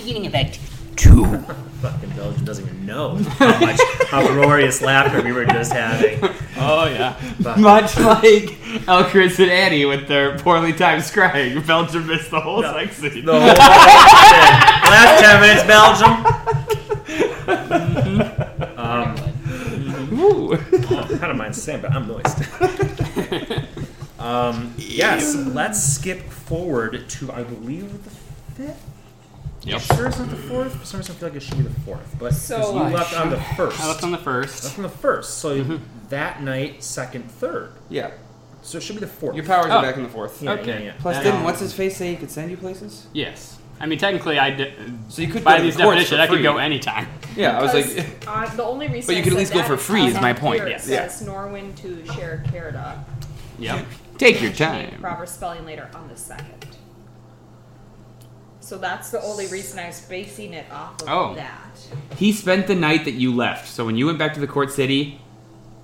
Beginning of Act Two. Fucking Belgium doesn't even know how much uproarious laughter we were just having. Oh yeah. Fuck. Much like Elchris and Annie with their poorly timed scrying, Belgium missed the whole sex scene. The whole last ten minutes, Belgium. Um, Ooh. kind of mine's the same, but I'm moist. um, yes, let's skip forward to I believe the fifth. Yep. Sure, it's not the fourth. For some reason, I feel like it should be the fourth, but 'cause So- you left on the first. I left on the first. Left first. on the first, so that night, second, third. Yeah. So it should be the fourth. Your powers Oh. are back in the fourth. Yeah, Okay. yeah, yeah. Plus, Um, didn't what's his face say he could send you places? Yes. I mean, technically, I did. So you could by go to these the courts definitions, for I could free. go anytime. Yeah, I was Because, like, uh, the only reason. But you I could at said least go that for free is my on point. here It Yeah. says Norwin to share Carida. Yep. take your time. Proper spelling later on the second. So that's the only reason I was basing it off of Oh. that. He spent the night that you left. So when you went back to the court city,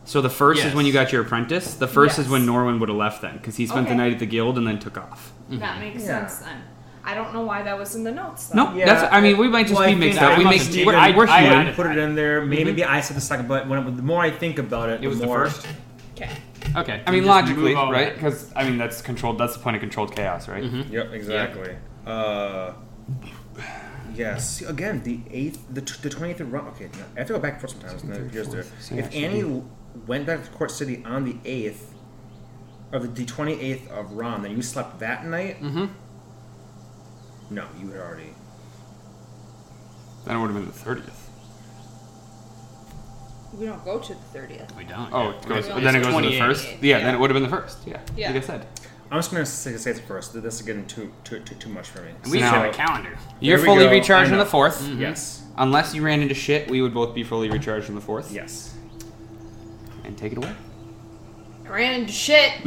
so the first is Yes. when you got your apprentice. The first is Yes. when Norwin would have left then, because he spent the Okay. night at the guild and then took off. That mm-hmm. makes Yeah. sense then. I don't know why that was in the notes. Though. No, that's. I mean, we might just Well, I be mixed think up. We I make. must have We're, taken- we're I human. had- put it in there. Maybe mm-hmm. I said the second, but when the more I think about it, It was the the more. first. Okay. Okay. I mean, Just logically, move all right? that. Because I mean, that's controlled. That's the point of controlled chaos, right? Mm-hmm. Yep, exactly. Uh, yes. Again, the eighth, the t- the twentieth of Ron. Okay, no, I have to go back for sometimes. and then it there. So If yeah, Annie went back to Court City on the eighth, or the twenty eighth of Ron, then you slept that night. Mm-hmm. No, you had already. Then it would have been the thirtieth. We don't go to the thirtieth. We don't. Oh, yeah. it goes. Then it goes to the 28. first. Yeah, then it would have been the first. Yeah, Yeah. like I said. I'm just gonna say, say it first. This is getting too too too, too much for me. And we So have now- a calendar. You're fully go. recharged on the know. 4th Yes. Unless you ran into shit, we would both be fully recharged on the fourth. Yes. And take it away. I ran into shit.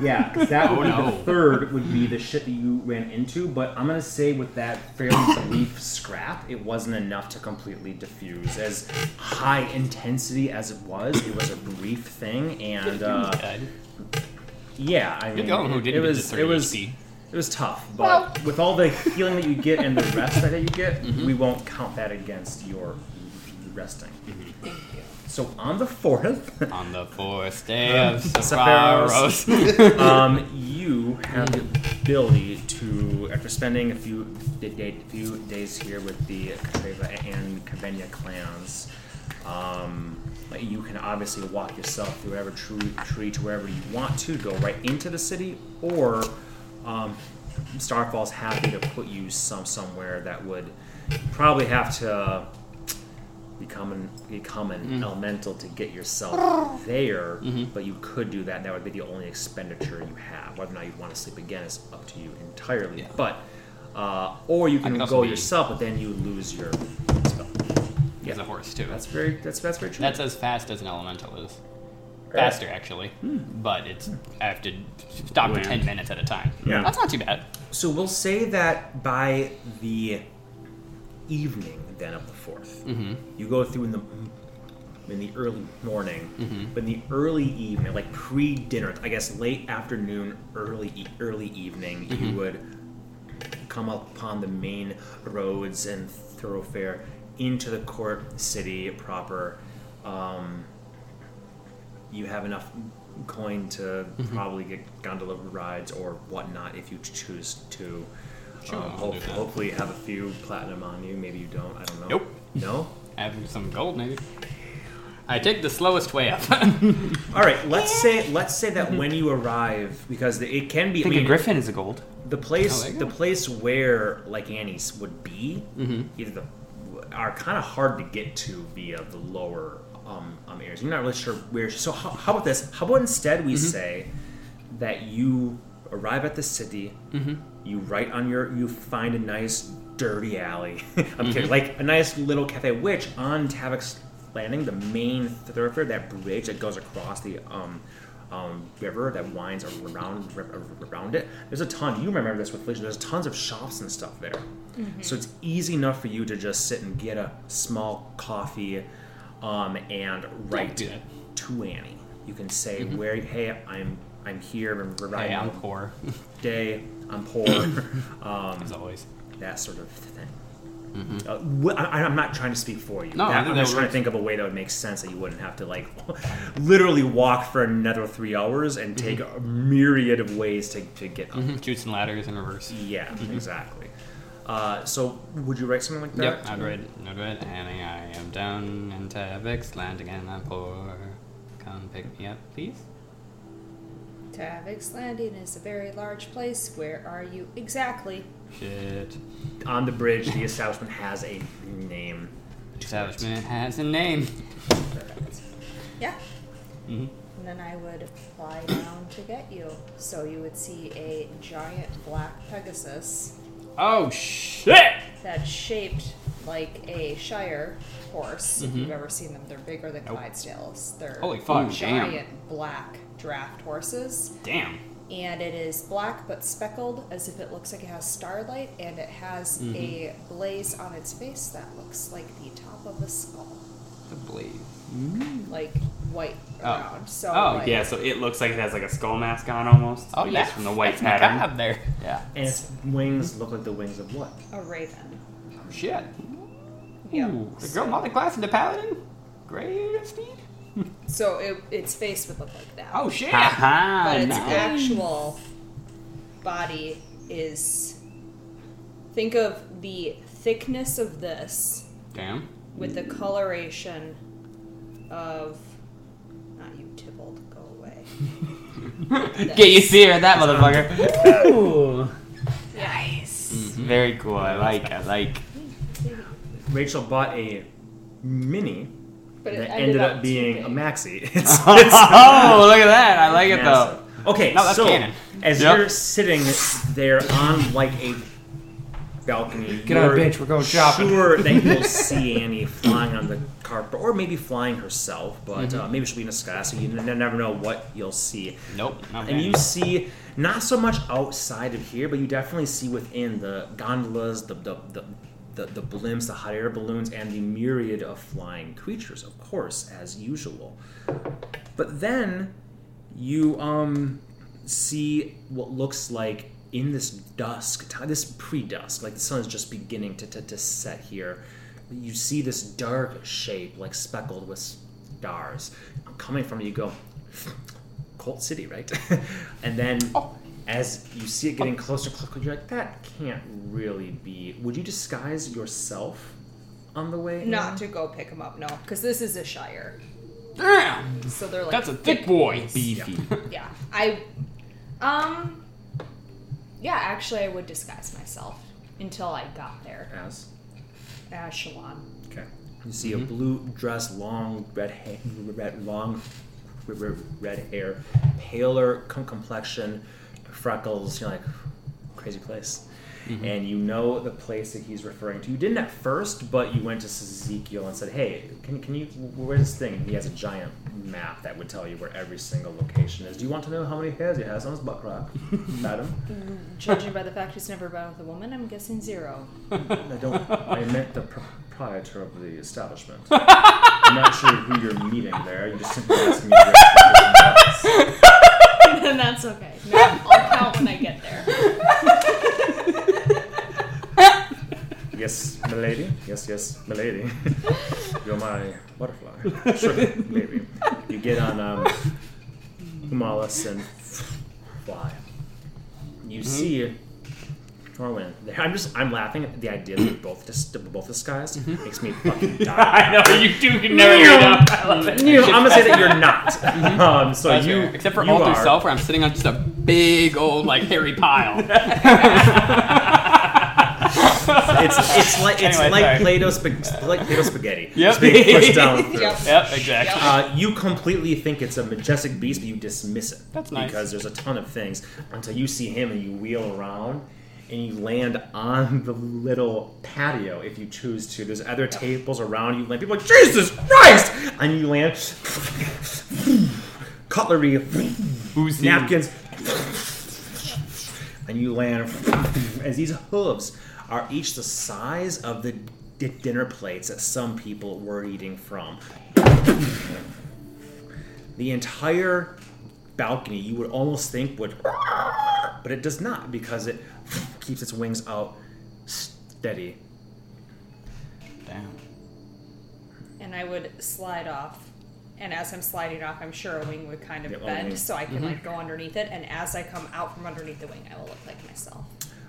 Yeah, 'cause that would Oh, be no. the third would be the shit that you ran into. But I'm gonna say with that fairly brief scrap, it wasn't enough to completely diffuse. As high intensity as it was, it was a brief thing, and uh, Good. Yeah, I mean, going who it, didn't it get was to 30 it was HP. it was tough. But Well- with all the healing that you get and the rest that you get, we won't count that against your resting. So on the fourth. On the fourth day of Sephiroth. Sephiroth. um, you have the ability to, after spending a few d- day, few days here with the Katreva and Kavenya clans, um, like, you can obviously walk yourself through whatever tree, tree to wherever you want to, go right into the city, or um, Starfall's happy to put you some somewhere that would probably have to become an become an elemental to get yourself there, but you could do that. and That would be the only expenditure you have. Whether or not you'd want to sleep again is up to you entirely. Yeah. But uh, or you can also go be- yourself, but then you lose your spell. He has a horse too. That's very that's that's very true. That's as fast as an elemental is. Faster, actually. Hmm. But it's I have to stop for 10 minutes at a time. Yeah. That's not too bad. So we'll say that by the evening then of the 4th Mm-hmm. you go through in the in the early morning, Mm-hmm. but in the early evening, like pre-dinner, I guess late afternoon, early e- early evening, Mm-hmm. you would come upon the main roads and thoroughfare into the court city proper. Um, you have enough coin to Mm-hmm. probably get gondola rides or whatnot if you choose to. Sure, Um, hopefully, you have a few platinum on you. Maybe you don't. I don't know. Nope. No. Have some gold, maybe. I take the slowest way up. All right. Let's say let's say that when you arrive, because it can be. I think I mean, a griffin is a gold. the place Oh, the place where like Annie's would be Mm-hmm. either the are kind of hard to get to via the lower um, um areas. You're not really sure where. So how, how about this? How about instead we Mm-hmm. say that you arrive at the city, Mm-hmm. you write on your you find a nice dirty alley. I'm Mm-hmm. kidding. Like a nice little cafe, which on Tavok's Landing, the main thoroughfare, that bridge that goes across the um, um, river that winds around around it. There's a ton. You remember this with Felicia. There's tons of shops and stuff there, so it's easy enough for you to just sit and get a small coffee, um, and write to Annie. You can say where, hey, I'm I'm here. I'm hey, I'm poor, day. I'm poor. um, as always. that sort of thing. Uh, wh- I, I'm not trying to speak for you. Mm-hmm. No, I That- think I'm that just trying to think of a way that would make sense that you wouldn't have to like literally walk for another three hours and Mm-hmm. take a myriad of ways to, to get up. Shoots and ladders in reverse. Yeah, exactly. Uh, so, would you write something like that? Yep, I'd read, I'd read, and I am down in Tavix, landing again, I'm poor. Come pick me up, please. Tavix Landing is a very large place. Where are you exactly? Shit. On the bridge, the establishment has a name. Establishment has a name. Yeah. hmm And then I would fly down to get you. So you would see a giant black Pegasus Oh shit! that's shaped like a Shire horse. If you've ever seen them, they're bigger than Nope. Clydesdales. They're Holy fuck, giant damn. black draft horses. Damn. And it is black but speckled as if it looks like it has starlight and it has Mm-hmm. a blaze on its face that looks like the top of a skull The blaze. like white Oh. so Oh like, yeah, so it looks like it has like a skull mask on almost. Oh I yeah, from the white That's pattern. macabre there. Yeah. And its wings look like the wings of what? a raven Oh shit. Yeah. Ooh, the girl multi-class into paladin. Great speed. So it, its face would look like that Oh shit. Haha, but its nice. actual body is think of the thickness of this Damn. with the coloration of not you Tybalt, go away Get you fear that motherfucker. Ooh. nice mm, Very cool. I like. I like. Rachel bought a mini but it that ended, ended up, up being a maxi. It's, it's Oh, look at that! I like it though. massive. Okay, No, so canon. as Yep. you're sitting there on like a balcony, Get on, you're bitch, we're going shopping. Sure that you'll see Annie flying on the carpet, or maybe flying herself, but Mm-hmm. uh, maybe she'll be in the sky, so you n- never know what you'll see. Nope. Not And you see not so much outside of here, but you definitely see within the gondolas, the the, the the, the blimps, the hot air balloons, and the myriad of flying creatures, of course, as usual. But then you um see what looks like in this dusk, this pre-dusk, like the sun is just beginning to, to, to set here. You see this dark shape, like speckled with stars, coming from you. You go, Colt City, right? and then as you see it getting closer, closer, you're like, that can't really be. Would you disguise yourself on the way? in? Not to go pick him up, no, because this is a shire. Damn. So they're like That's a thick boy. Beefy. Yeah, I, um, yeah, actually, I would disguise myself until I got there As as Shalon. okay, you see a blue dress, long red hair, red long red, red hair, paler complexion, freckles. You're like, crazy place. Mm-hmm. And you know the place that he's referring to. You didn't at first, but you went to Ezekiel and said, "Hey, can, can you? Where's this thing?" And he has a giant map that would tell you where every single location is. Do you want to know how many hairs he has on his butt crack, madam? Mm, judging by the fact he's never been with a woman, I'm guessing zero. I don't. I meant the proprietor of the establishment. I'm not sure who you're meeting there. You just simply asked me. Where the was. and that's okay. No, I'll count when I get there. Yes, milady. Yes, yes, milady. You're my butterfly. Sure, maybe. You get on um, Humalis and fly. You see I'm just. I'm laughing at the idea that both just both disguised. Makes me fucking die. I know you do. can never meet up. I love it. You, I'm gonna say that you're not. Um, so That's you, fair. Except for you alter are. self, where I'm sitting on just a big old like hairy pile. It's it's like it's Anyway, like sorry. Play-Doh like Play-Doh spaghetti. Yep. It's being pushed down through. Yep. yep, exactly. Uh, you completely think it's a majestic beast, but you dismiss it. That's nice. Because there's a ton of things until you see him and you wheel around and you land on the little patio if you choose to. There's other tables around you. Land. People are like, Jesus Christ! And you land. Cutlery, Who's napkins. And you land as these hooves are each the size of the di- dinner plates that some people were eating from. The entire balcony you would almost think would, but it does not because it keeps its wings out, steady. Damn. And I would slide off. And as I'm sliding off, I'm sure a wing would kind of Yeah, bend so I can like go underneath it. And as I come out from underneath the wing, I will look like myself.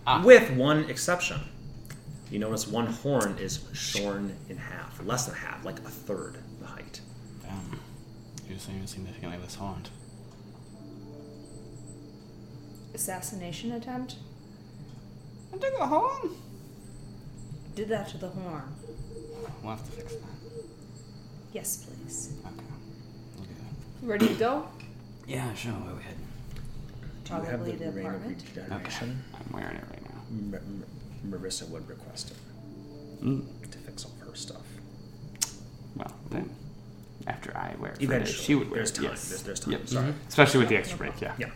Ah. With one exception. You notice one horn is shorn in half, less than half, like a third the height. Damn. You seem significantly less horned. Assassination attempt? I took a horn. Did that to the horn. We'll have to fix that. Yes, please. Okay. We'll do that. Ready to go? Yeah, sure. Where we heading? Do you have Probably the the ring of apartment. Okay. regeneration? I'm wearing it right now. M- M- Marissa would request it Mm. to fix all her stuff. Well, then after I wear it, for Eventually, she would wear there's it. time. Yes. There's, there's time. Yep. Sorry. Especially with the extra no break. Yeah. Yeah.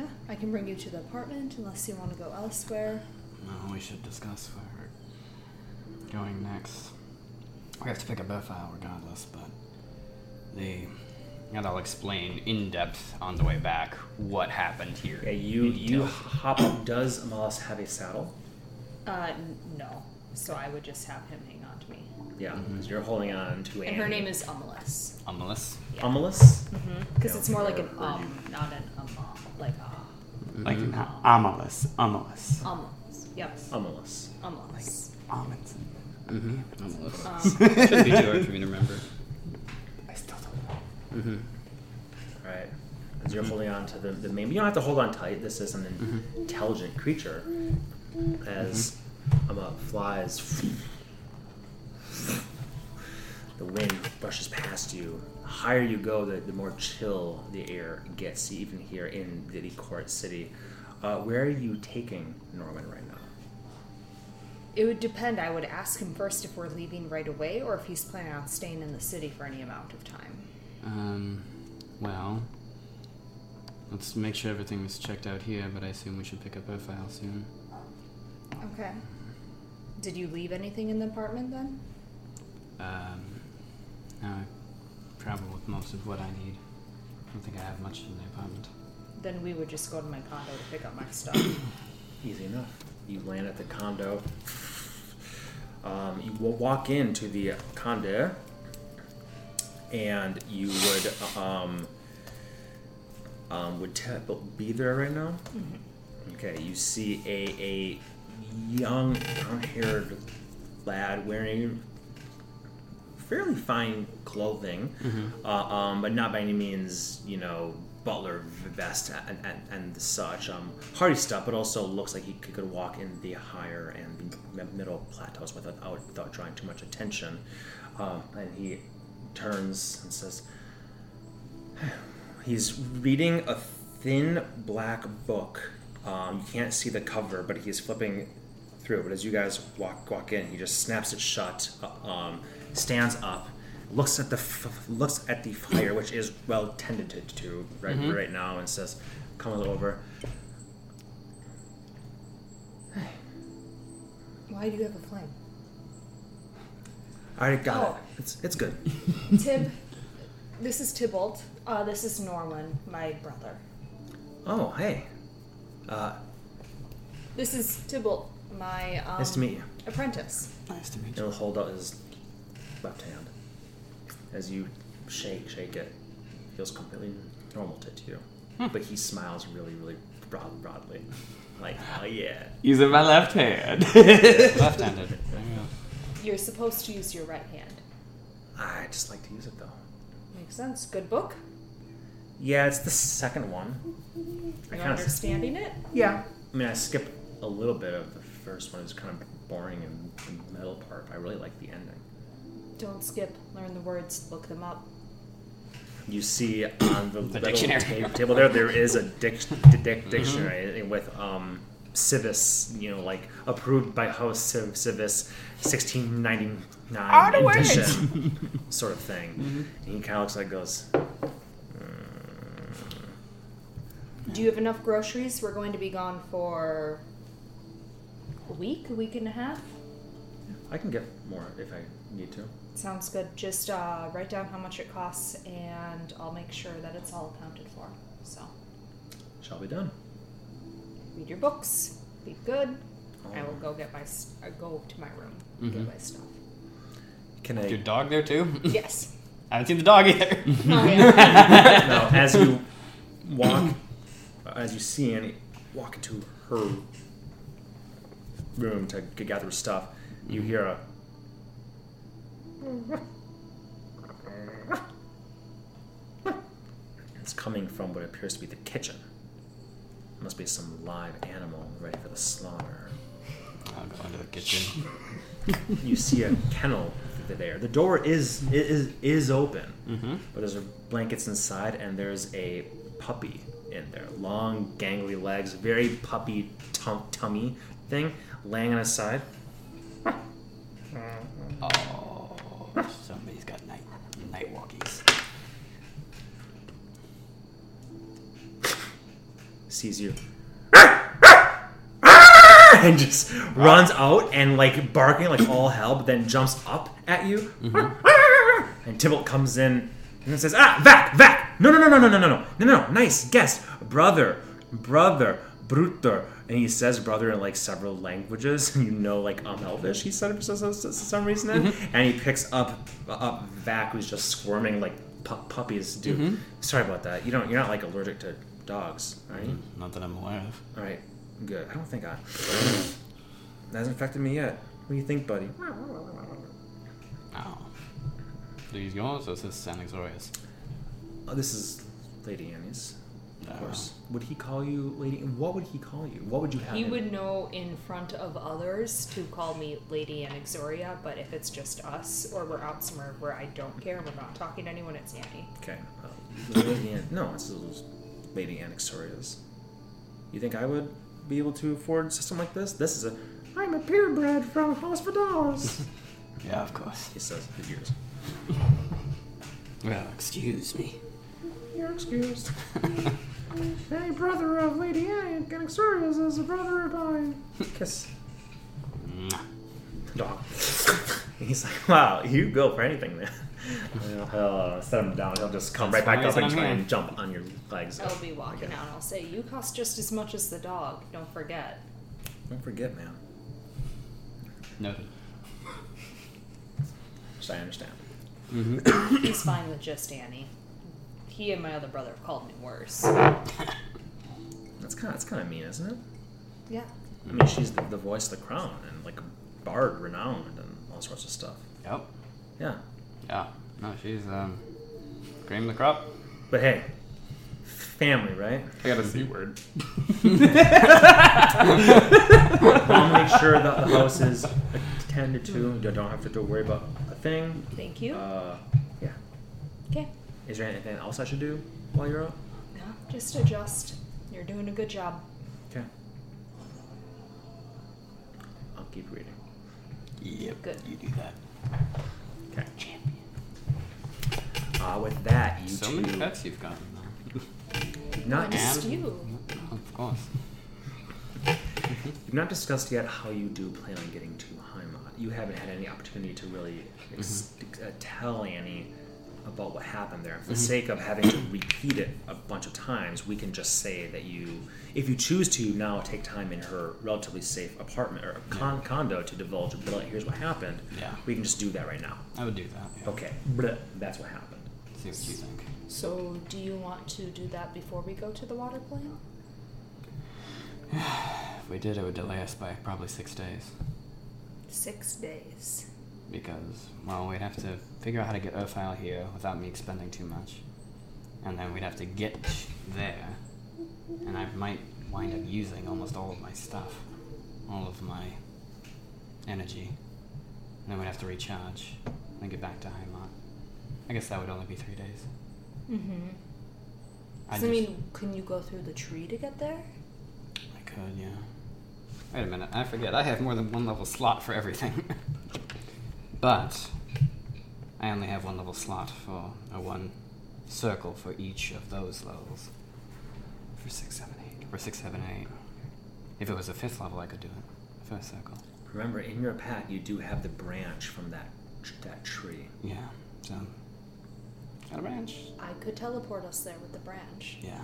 Yeah, I can bring you to the apartment unless you want to go elsewhere. No, we should discuss where we're going next. We have to pick a birth file regardless, but the and I'll explain in depth on the way back what happened here. Yeah, you you hop. Does Amalis have a saddle? Uh, n- no. So I would just have him hang on to me. Yeah, because you're holding on to a. And her name is Umalis. Umless. Amalis. Because Yeah, it's more like an or- or um, not an um, like a Like an Amalus. Amalus. Umalis. Yep. Amalis. Umalis. Almonds. Mm-hmm. Umless. Um, Shouldn't be too hard for me to remember. I still don't know. Mm-hmm. Right. As you're holding on to the, the main, you don't have to hold on tight. This is an Mm-hmm. intelligent creature. As Amma flies, the wind brushes past you. The higher you go, the, the more chill the air gets, even here in the court city. Uh, where are you taking Norwin right now? it would depend. I would ask him first if we're leaving right away or if he's planning on staying in the city for any amount of time. Um, well, let's make sure everything is checked out here, but I assume we should pick up our file soon. Okay. Did you leave anything in the apartment then? Um, no, I travel with most of what I need. I don't think I have much in the apartment. Then we would just go to my condo to pick up my stuff. Easy enough. You land at the condo. Um, you will walk into the condo, and you would um, um, would te- be there right now. Okay, you see a a young brown-haired lad wearing fairly fine clothing, uh, um, but not by any means, you know, butler vest and, and, and such. Um, hardy stuff, but also looks like he could, walk in the higher and the middle plateaus without, without drawing too much attention. Um, and he turns and says, He's reading a thin black book. Um, you can't see the cover, but he's flipping through. But as you guys walk walk in, he just snaps it shut, uh, um, stands up, looks at the f- looks at the fire, which is well tended to, to right right now, and says, "Come a little over." Why do you have a flame? I already got Oh. it. It's it's good. Tib, this is Tybalt. Uh, this is Norwin, my brother. Oh, hey. Uh, This is Tybalt, my um, Nice to meet you. apprentice. Nice to meet you. he'll hold out his left hand. As you shake, shake it, feels completely normal to you. Hmm. But he smiles really, really broad, broadly. Like, oh yeah. Using my left hand. Left-handed. You You're supposed to use your right hand. I just like to use it though. Makes sense. Good book. Yeah, it's the second one. I You kind of understanding it? yeah. I mean, I skipped a little bit of the first one. It was kind of boring in the middle part. I really like the ending. Don't skip. Learn the words. Look them up. You see on the, little dictionary. ta- table there, there is a dic- di- dic- mm-hmm. dictionary with um, Civis, you know, like approved by host Civ- Civis, sixteen ninety nine edition, sort of thing. Mm-hmm. And he kind of looks like goes. Hmm. Do you have enough groceries? We're going to be gone for a week, a week and a half. I can get more if I need to. Sounds good. Just uh, write down how much it costs, and I'll make sure that it's all accounted for. So Shall be done. read your books. Be good. I will go get my s- uh, go to my room and get my stuff. Can Is your I? dog there too? Yes. I haven't seen the dog either. Oh yeah. now, as you walk, as you see Annie walk into her room to g- gather stuff, you hear a. It's coming from what appears to be the kitchen. Must be some live animal ready for the slaughter. I'll go into the kitchen. You see a kennel there. The door is is is open, Mm-hmm. but there's blankets inside, and there's a puppy in there. Long, gangly legs, very puppy tum- tummy thing, laying on his side. Oh, sees you and just runs out and like barking like all hell, but then jumps up at you. And Tybalt comes in and says, "Ah, Vac, Vac! No, no, no, no, no, no, no, no, no, no, nice guest, brother, brother, bruter." And he says "brother" in like several languages. You know, like um, Elvish. He said it for some, reason. Then. And he picks up up Vac, who's just squirming like pu- puppies do. Sorry about that. You don't. You're not like allergic to dogs, are you? Not that I'm aware of. All right, good. I don't think I. That hasn't affected me yet. What do you think, buddy? Oh. These yours or is this Sanixorius? Oh, this is Lady Annie's, of course. Would he call you Lady? And What would he call you? What would you have? He him? would know in front of others to call me Lady Anixoria, but if it's just us or we're out somewhere where I don't care and we're not talking to anyone, it's Annie. Okay. Uh, Lady An- no, it's, is Lady Anixoria's. You think I would be able to afford a system like this? This is a. I'm a purebred from House for Dollars. Yeah, of course. he says his ears. Well, excuse me. You're excused. Any brother of Lady Annie Anixoria's is a brother of mine. Kiss. Mwah. dog. He's like, wow, you go for anything, man. You know, he'll uh, set him down. He'll just come That's right back up and try and jump on your legs. I'll be walking again. out and I'll say, You cost just as much as the dog. Don't forget. Don't forget, man. Noted. So I understand. Mm-hmm. He's fine with just Annie. He and my other brother have called me worse. That's kind of that's kind of mean, isn't it? Yeah. I mean, she's the, the voice of the crown and like a bard renowned and all sorts of stuff. Yep. Yeah, Yeah. No, she's um cream of the crop. but hey, family, right? I got a Z word. I'll make sure that the house is attended to. You don't have to worry about a thing. Thank you. Uh, yeah. Okay. Is there anything else I should do while you're out? No, just adjust. You're doing a good job. Okay. I'll keep reading. Yep. Good. You do that. Okay. Uh, with that, you so two. many pets you've gotten. though. You've not, Just you. Of course. you've not discussed yet how you do plan on getting to Heimat. You haven't had any opportunity to really ex- uh, tell Annie about what happened there. For the sake of having to repeat it a bunch of times, we can just say that you, if you choose to now take time in her relatively safe apartment or con- condo to divulge, "But here's what happened. Yeah. We can just do that right now. I would do that. Yeah. Okay. Bleh. That's what happened. See what you think. So, do you want to do that before we go to the water plane? If we did, it would delay us by probably six days. Six days. Because, well, we'd have to figure out how to get Urfile here without me expending too much. And then we'd have to get there. And I might wind up using almost all of my stuff. All of my energy. And then we'd have to recharge. And get back to Heimat. I guess that would only be three days. Mm-hmm. I I just- mean, can you go through the tree to get there? I could, yeah. Wait a minute, I forget. I have more than one level slot for everything. but I only have one level slot for a one circle for each of those levels. For six, seven, eight. For six, seven, eight. If it was a fifth level, I could do it. First circle. Remember, in your pack, you do have the branch from that that tree. Yeah. So. Got a branch? I could teleport us there with the branch. Yeah.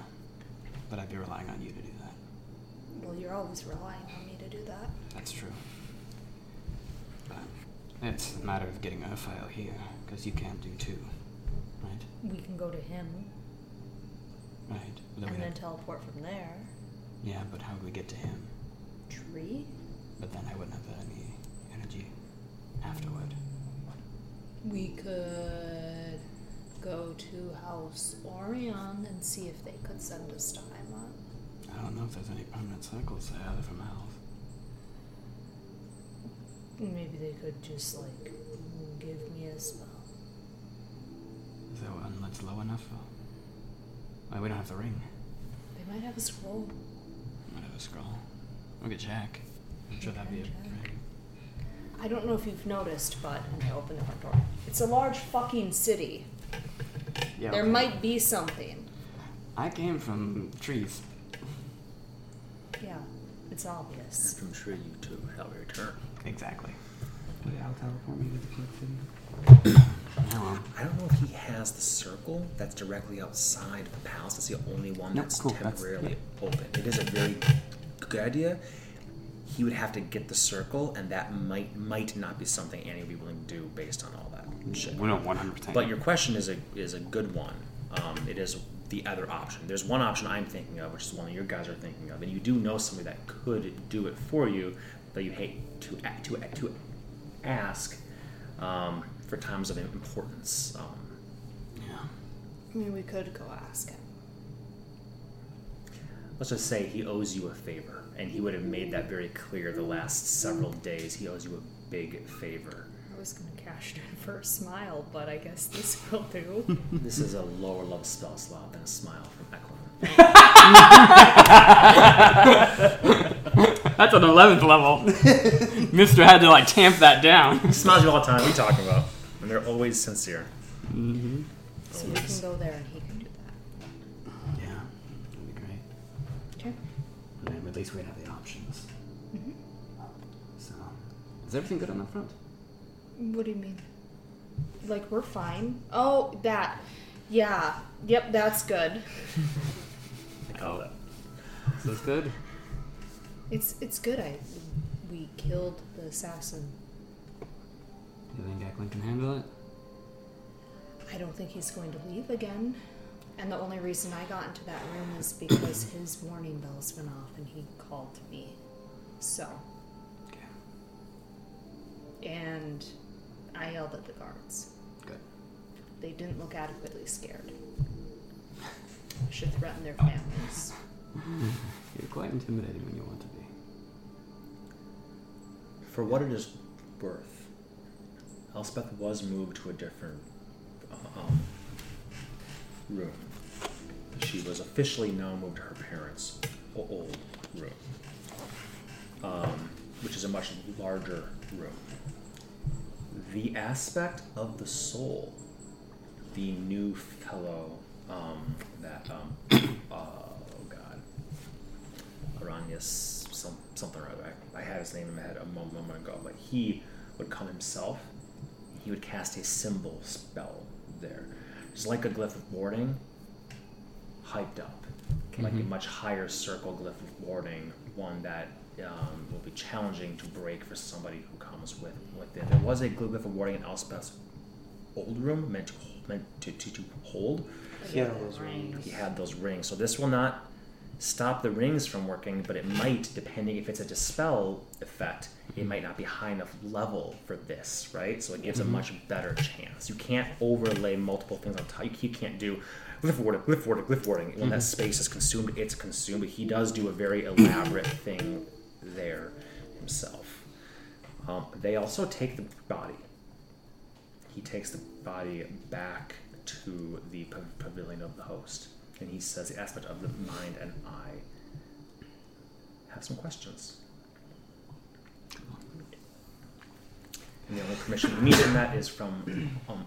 But I'd be relying on you to do that. Well, you're always relying on me to do that. That's true. But it's a matter of getting a file here, because you can't do two. Right? We can go to him Right. Then and then have- teleport from there. yeah, but how do we get to him? Tree? But then I wouldn't have any energy afterward. We could go to House Orion and see if they could send us to Heimat. I don't know if there's any permanent circles there other from House. Maybe they could just like give me a spell. Is there one that's low enough for? Well, we don't have the ring. They might have a scroll. Might have a scroll. We could check. I'm sure that'd be a ring. I don't know if you've noticed, but and I open the front door. It's a large fucking city. Yeah. there okay. might be something. I came from trees. Yeah, it's obvious. From tree you to hell return. Exactly. Yeah, I'll teleport me to the Cloak City. Hello. I don't know if he has the circle that's directly outside of the palace. It's the only one No, that's cool, that's- temporarily open. It is a very good idea. He would have to get the circle, and that might might not be something Annie would be willing to do based on all that shit. We don't 100%. But your question is a is a good one. Um, it is the other option. There's one option I'm thinking of, which is one that your guys are thinking of, and you do know somebody that could do it for you, but you hate to to to ask um, for times of importance. Um, Yeah. I mean, we could go ask him. let's just say he owes you a favor, and he would have made that very clear the last several days. He owes you a big favor. I was gonna cash it for a smile, but I guess this will do. This is a lower level spell slot than a smile from Eklund. That's an 11th level. Mister had to like tamp that down. He smiles you all the time. What are you talking about? And they're always sincere. Mm-hmm. so we can go there and he can do that. Yeah. That'd be great. Okay. And then at least we'd have the options. Mhm. So, is everything good on that front? What do you mean? Like we're fine. Oh, that. Yeah. Yep, that's good. Oh, it's good. It's it's good. I we killed the assassin. You think Eklund can handle it? I don't think he's going to leave again. And the only reason I got into that room is because his warning bells went off and he called to me. So, Okay. and I yelled at the guards. Good. They didn't look adequately scared. I should threaten their families. You're quite intimidating when you want to be. For what it is worth, Elspeth was moved to a different uh, um, room. She was officially now moved to her parents' old room, um, which is a much larger room. The aspect of the soul, the new fellow um, that, um, oh god, Aranius, some, something or other. I, I had his name in my head a moment, ago, but he would come himself. He would cast a symbol spell there. It's like a glyph of warding, hyped up. Like a Mhm. much higher circle glyph of warding, one that um, will be challenging to break for somebody who comes with, with it. There was a glyph of warding in Elspeth's old room meant to, meant to, to, to hold, Yeah, those rings. he had those rings. So this will not stop the rings from working, but it might, depending if it's a dispel effect, it might not be high enough level for this, right? So it gives a much better chance. You can't overlay multiple things on top. You, you can't do glyph warding, glyph warding, glyph warding. When that space is consumed, it's consumed. But he does do a very elaborate thing there himself. Um, they also take the body he takes the body back to the pa- pavilion of the host, and he says the aspect of the mind and I have some questions. And the only permission he needs in that is from um,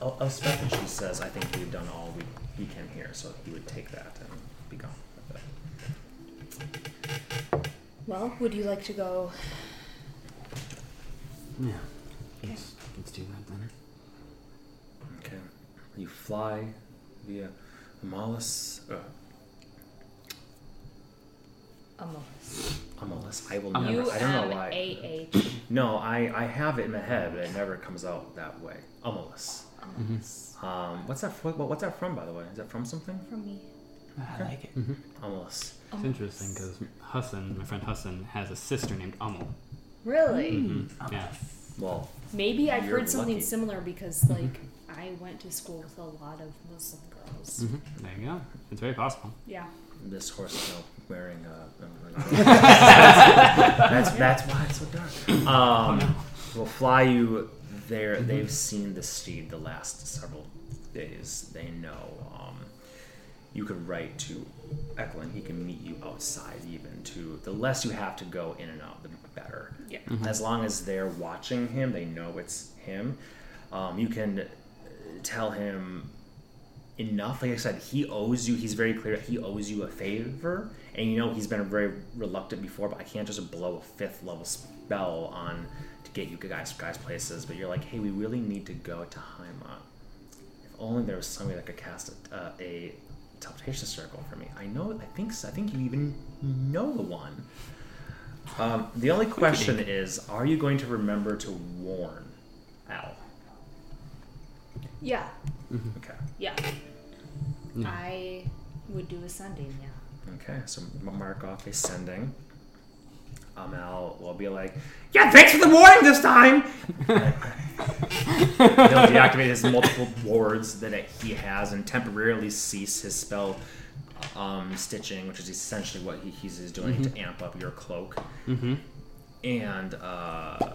Elspeth, and she says, "I think we've done all we, we can here." So he would take that and be gone. Well, would you like to go? Yeah. Let's, let's do that then. Okay. You fly via Amalis. Uh, Amolis. Amolis. I will never. U I don't know why. A H. No, I, I have it in my head, but it never comes out that way. Amolis. Amolis. Um, what's that? What, what's that from, by the way? Is that from something? From me. I like it. Amolis. It's interesting because Hassan, my friend Hassan, has a sister named Amal. Really? Mm-hmm. Yeah. Well, Maybe I've heard something lucky. similar because, like, I went to school with a lot of Muslim girls. hmm There you go. It's very possible. Yeah. this horse is now wearing uh, that's that's why it's so dark. Um, we'll fly you there. They've seen the steed the last several days. They know. Um, you could write to Eklund. He can meet you outside. Even to the less you have to go in and out, the better. Yeah. As long as they're watching him, they know it's him. Um, you can uh, tell him enough. Like I said, he owes you. He's very clear. He owes you a favor, and you know he's been very reluctant before. But I can't just blow a fifth level spell on to get you guys guys places. But you're like, hey, we really need to go to Haima. If only there was somebody that could cast a, uh, a teleportation circle for me. I know. I think. so. I think you even know the one. Um, the only question is, are you going to remember to warn Al? Yeah. Okay. Yeah. Yeah. I would do a sending. yeah. Okay, so mark off ascending. Um, will be like, yeah, thanks for the warning this time. He'll deactivate his multiple wards that he has and temporarily cease his spell um, stitching, which is essentially what he, he's is doing to amp up your cloak. Mm-hmm. And uh,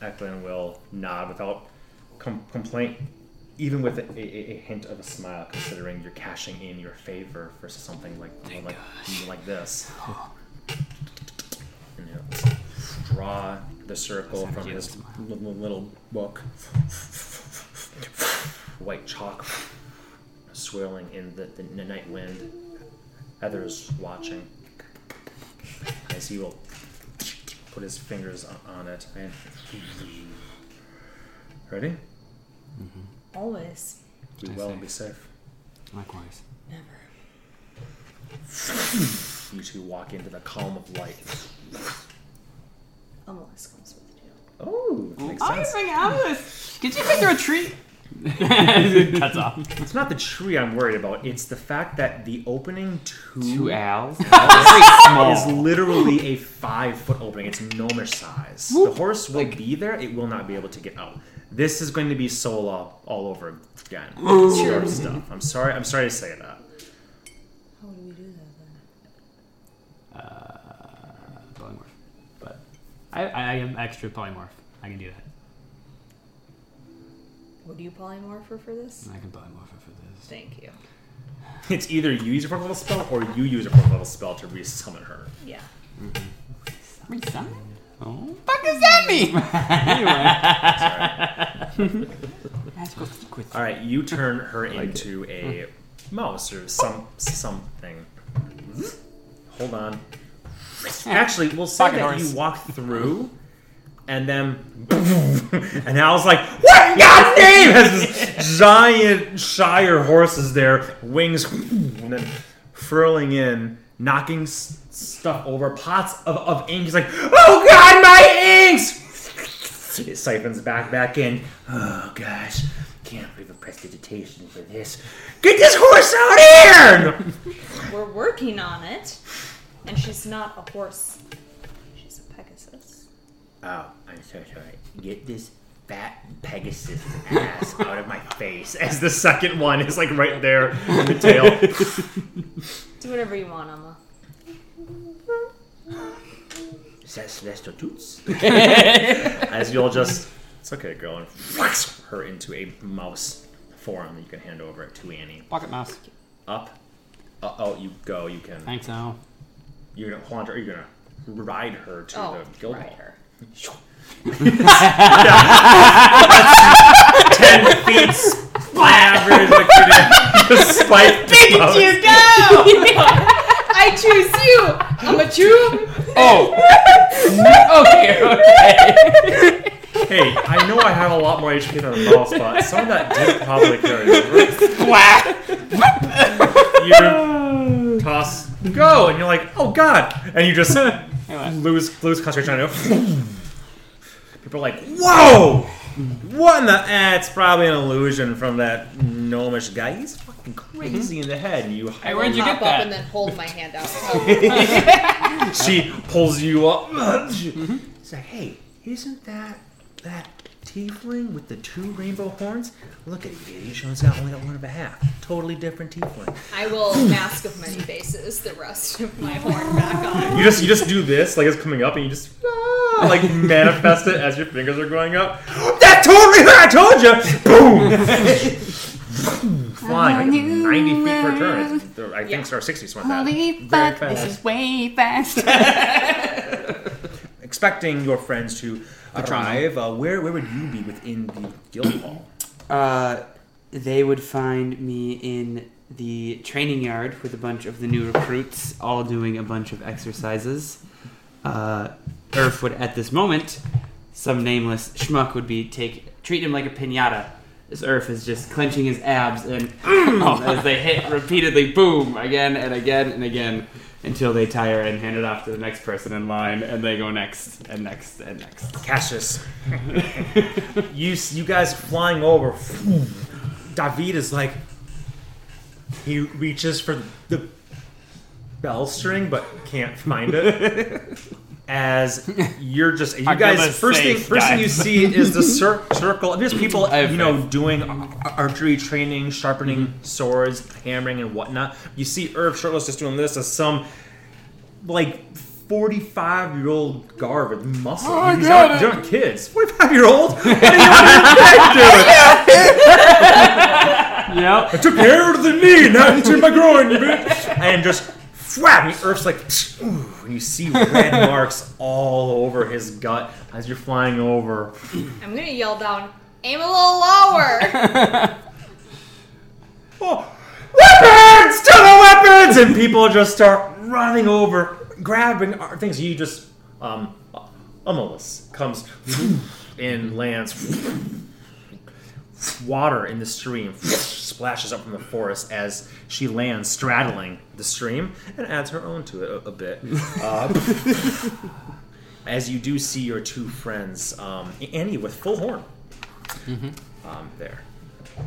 Eklund will nod without com- complaint, even with a, a, a hint of a smile, considering you're cashing in your favor for something like like, like this. And he'll draw the circle from how his smile. little, little book. White chalk swirling in the, the night wind. Others watching as he will put his fingers on, on it and ready mm-hmm. Always. be well and be safe Likewise. Never. you two walk into the column of light Amolis comes with you. oh makes I sense think Alice. Could you figure a treat? Cuts off. it's not the tree i'm worried about it's the fact that the opening to Two owls. is literally a five foot opening. It's gnomish size. The horse will be there. It will not be able to get out. This is going to be solo all over again. Sure stuff. I'm sorry. I'm sorry to say that. How do we do that then? Uh, polymorph. But I, I am extra polymorph. I can do that. Would you polymorph her for this? I can polymorph it for this. Thank you. It's either you use a fourth level spell or you use a fourth level spell to resummon her. Yeah. Mm-hmm. Resign? Oh, fuck does that mean? anyway. Magical secrets. All right, you turn her into a hmm. mouse or some something. Hold on. Actually, we'll say Pocket that horse. you walk through, and then, and I was like, "What in God's name?" Has this giant Shire horses there, wings, and then furling in, knocking s- stuff over, pots of, of ink. He's like, "Oh God, my inks!" It siphons back back in. Oh gosh, can't believe I prestidigitation for this. Get this horse out here! We're working on it. And she's not a horse. She's a Pegasus. Oh, I'm so sorry. Get this fat Pegasus ass out of my face. As the second one is like right there in the tail. Do whatever you want, Emma. Is that Celestial Toots? As you'll just, it's okay, girl, and whacks her into a mouse form that you can hand over to Annie. Pocket mouse. Up. Uh, oh, you go. You can. Thanks, Al. You're gonna haunt her. You're gonna ride her to Oh, the guild ride hall. her. Ten feet splatters like you did. The spike. Look you go! I choose you! I'm a Jew! Oh. okay. Okay. Hey, I know I have a lot more HP than a mouse, but some of that did probably carry over. Splat! You toss go, and you're like, oh god, and you just lose lose concentration on. People are like, whoa, what in the? Eh, it's probably an illusion from that gnomish guy. He's fucking crazy in the head. And you, Hey, where'd you Hop get up that? and then hold my hand out. she pulls you up. She's like, hey, isn't that that tiefling with the two rainbow horns? Look at you, idiot. He's only got only got one and a half. Totally different tiefling. I will mask of many faces the rest of my horn back on. You just you just do this like it's coming up, and you just ah, like manifest it as your fingers are going up. That's totally her. I told you. Boom. Flying like ninety feet per turn. It's- I think or sixty something like that. Very fast. This is way fast. Expecting your friends to arrive. Uh, where where would you be within the guild hall? uh, they would find me in the training yard with a bunch of the new recruits, all doing a bunch of exercises. Uh, Earth would, at this moment, some nameless schmuck would be take treat him like a pinata. This Earth is just clenching his abs and as they hit repeatedly, boom, again and again and again, until they tire and hand it off to the next person in line, and they go next and next and next. Cassius, you you guys flying over. David is like he reaches for the bell string but can't find it. As you're just you I'm guys first thing save, first thing you see is the cir- circle. There's people I have you know faith. doing archery training, sharpening mm-hmm. swords, hammering and whatnot. You see Irv shirtless just doing this as some like 45 year old Garv with muscle. Oh, He's got not doing kids. 45 year old? What do you want to? Yep. I took hair of the knee, not into my groin, you bitch. And just whap, and Earth's like, ooh, and you see red marks all over his gut as you're flying over. I'm gonna yell down, aim a little lower. Oh, weapons! To the weapons! And people just start running over, grabbing our things. You just, um, Amalus comes and lands. Water in the stream splashes up from the forest as she lands straddling the stream and adds her own to it a, a bit. Uh, as you do see your two friends, um, Annie with full horn, um, there.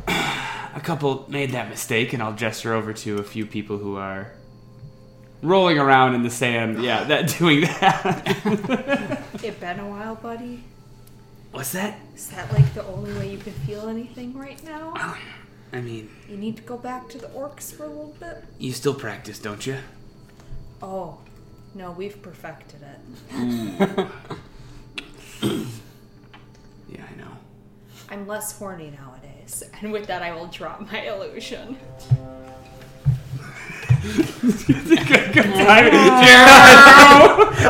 a couple made that mistake, and I'll gesture over to a few people who are rolling around in the sand. Yeah, that doing that. it been a while, buddy. What's that? Is that like the only way you can feel anything right now? Oh, I mean, You need to go back to the orcs for a little bit? you still practice, don't you? Oh, no, we've perfected it. Yeah, I know. I'm less horny nowadays, and with that, I will drop my illusion.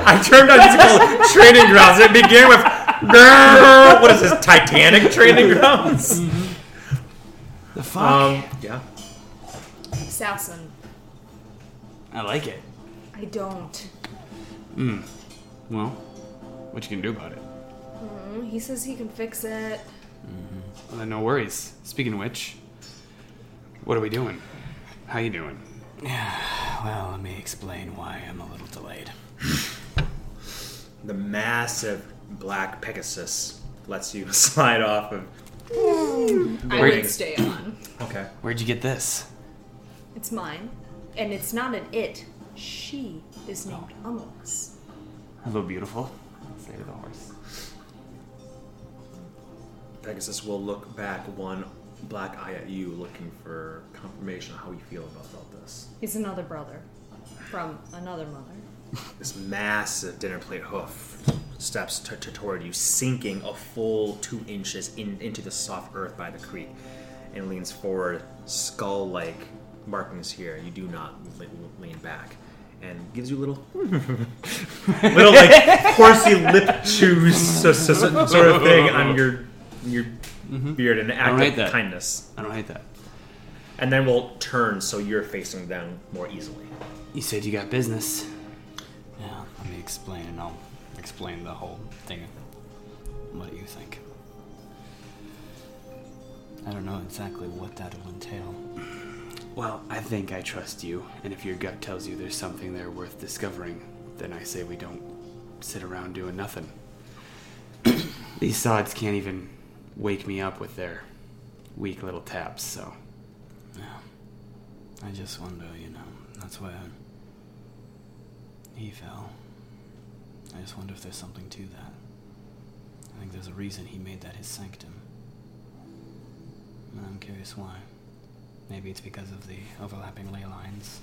I turned on musical training grounds. It began with what is this Titanic training grounds? The fuck? Um, yeah. Assassin, I like it. I don't. Hmm. Well, what you can do about it? Mm, He says he can fix it. Well, then no worries. Speaking of which, what are we doing? How you doing? Yeah. Well, let me explain why I'm a little delayed. The massive black Pegasus lets you slide off of. I Wait. would stay on. Okay. Where'd you get this? It's mine. And it's not an it. She is named Amos. Hello, beautiful. Say to the horse. Pegasus will look back one black eye at you, looking for confirmation of how you feel about, about this. He's another brother from another mother. This massive dinner plate hoof steps t- t- toward you, sinking a full two inches in, into the soft earth by the creek, and leans forward, skull-like markings here. You do not le- lean back, and gives you a little, little like horsey lip chews so, so- so- sort of thing on your your mm-hmm. beard, an act of that. kindness, I don't hate that. and then we'll turn so you're facing them more easily. You said you got business. Yeah, let me explain, and I'll explain the whole thing. What do you think? I don't know exactly what that will entail. Well, I think I trust you, and if your gut tells you there's something there worth discovering, then I say we don't sit around doing nothing. These sods can't even wake me up with their weak little taps, so. Yeah. I just wonder, you know, that's where he fell. I just wonder if there's something to that. I think there's a reason he made that his sanctum. And I'm curious why. Maybe it's because of the overlapping ley lines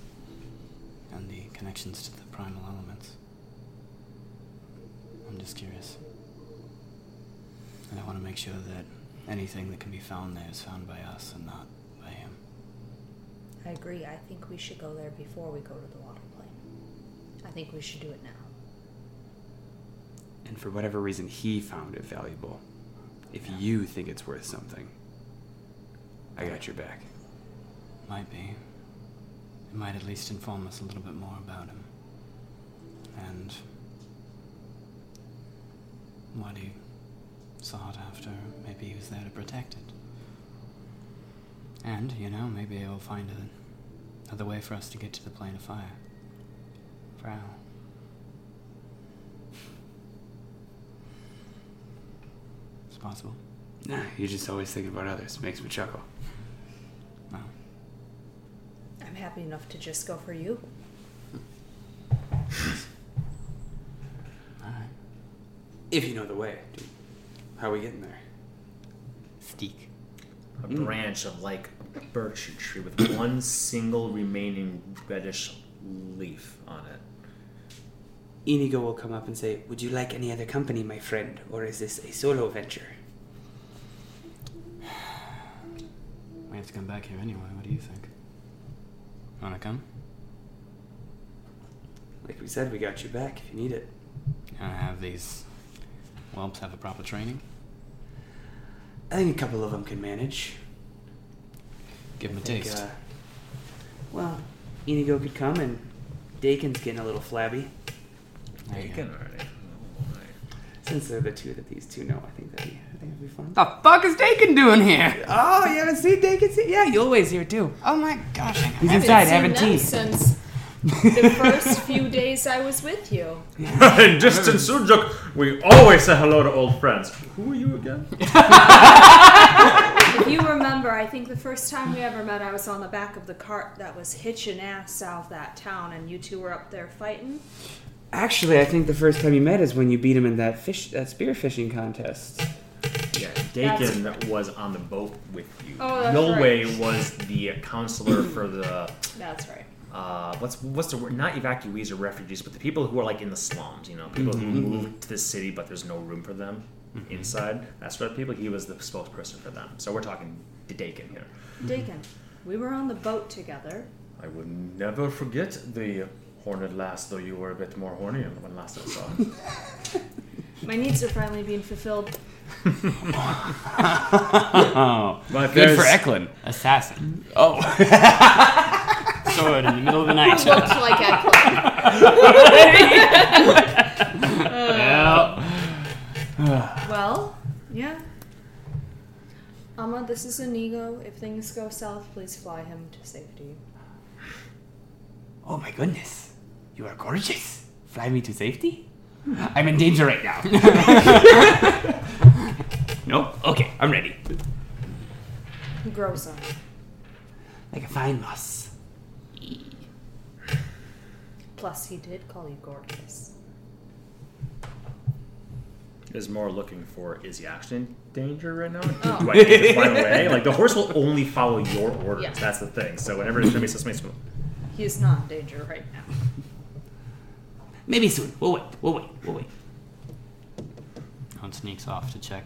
and the connections to the primal elements. I'm just curious. And I want to make sure that anything that can be found there is found by us and not by him. I agree. I think we should go there before we go to the water plane. I think we should do it now. And for whatever reason, he found it valuable. If you think it's worth something, I got your back. Might be. It might at least inform us a little bit more about him. And what he sought after. Maybe he was there to protect it. And, you know, maybe he'll find a, another way for us to get to the plane of fire. Frau. It's possible. Nah, you just always think about others. Makes me chuckle. Well, I'm happy enough to just go for you. alright. If you know the way, dude. How are we getting there? Steak. A branch of like a birch tree with one single remaining reddish leaf on it. Inigo will come up and say, Would you like any other company, my friend? Or is this a solo venture? We have to come back here anyway. What do you think? Wanna come? Like we said, we got you back if you need it. Gonna have these whelps have a proper training? I think a couple of them can manage. Give them a think, taste. uh, well, Inigo could come, and Dakin's getting a little flabby. There you go. Bacon already. Since they're the two that these two know, I think that'd be, I think that'd be fun. The fuck is Dakin doing here? Oh, you haven't seen Dakin? See- Yeah, you Yulway's here too. Oh my gosh. He's I inside haven't having seen them tea. since the first few days I was with you. and just in Sujuk, we always say hello to old friends. Who are you again? If you remember, I think the first time we ever met, I was on the back of the cart that was hitching ass out of that town, and you two were up there fighting. Actually, I think the first time you met is when you beat him in that fish, that spearfishing contest. Yeah, Dakin was on the boat with you. Oh, that's Yulway was the counselor for the That's right. uh, what's what's the word? Not evacuees or refugees, but the people who are like in the slums. You know, people who moved to the city, but there's no room for them inside. That's what people. He was the spokesperson for them. So we're talking to Dakin here. Dakin, we were on the boat together. I would never forget the horned lass, though you were a bit more horny when last I saw him. My needs are finally being fulfilled. Oh, But good for there's- Eklund. Assassin. Oh, Sword in the middle of the night. looked like Eklund. Well, yeah. Amma, this is Inigo. If things go south, please fly him to safety. oh my goodness, you are gorgeous. Fly me to safety. I'm in danger right now. no, okay, I'm ready. He grows on. Like a fine moss. Plus, he did call you gorgeous. is more looking for is he actually in danger right now? Do, Oh. do I need to fly away? Like the horse will only follow your orders. Yeah. That's the thing. So whenever somebody says something, He is not in danger right now. Maybe soon. We'll wait. We'll wait. We'll wait. One sneaks off to check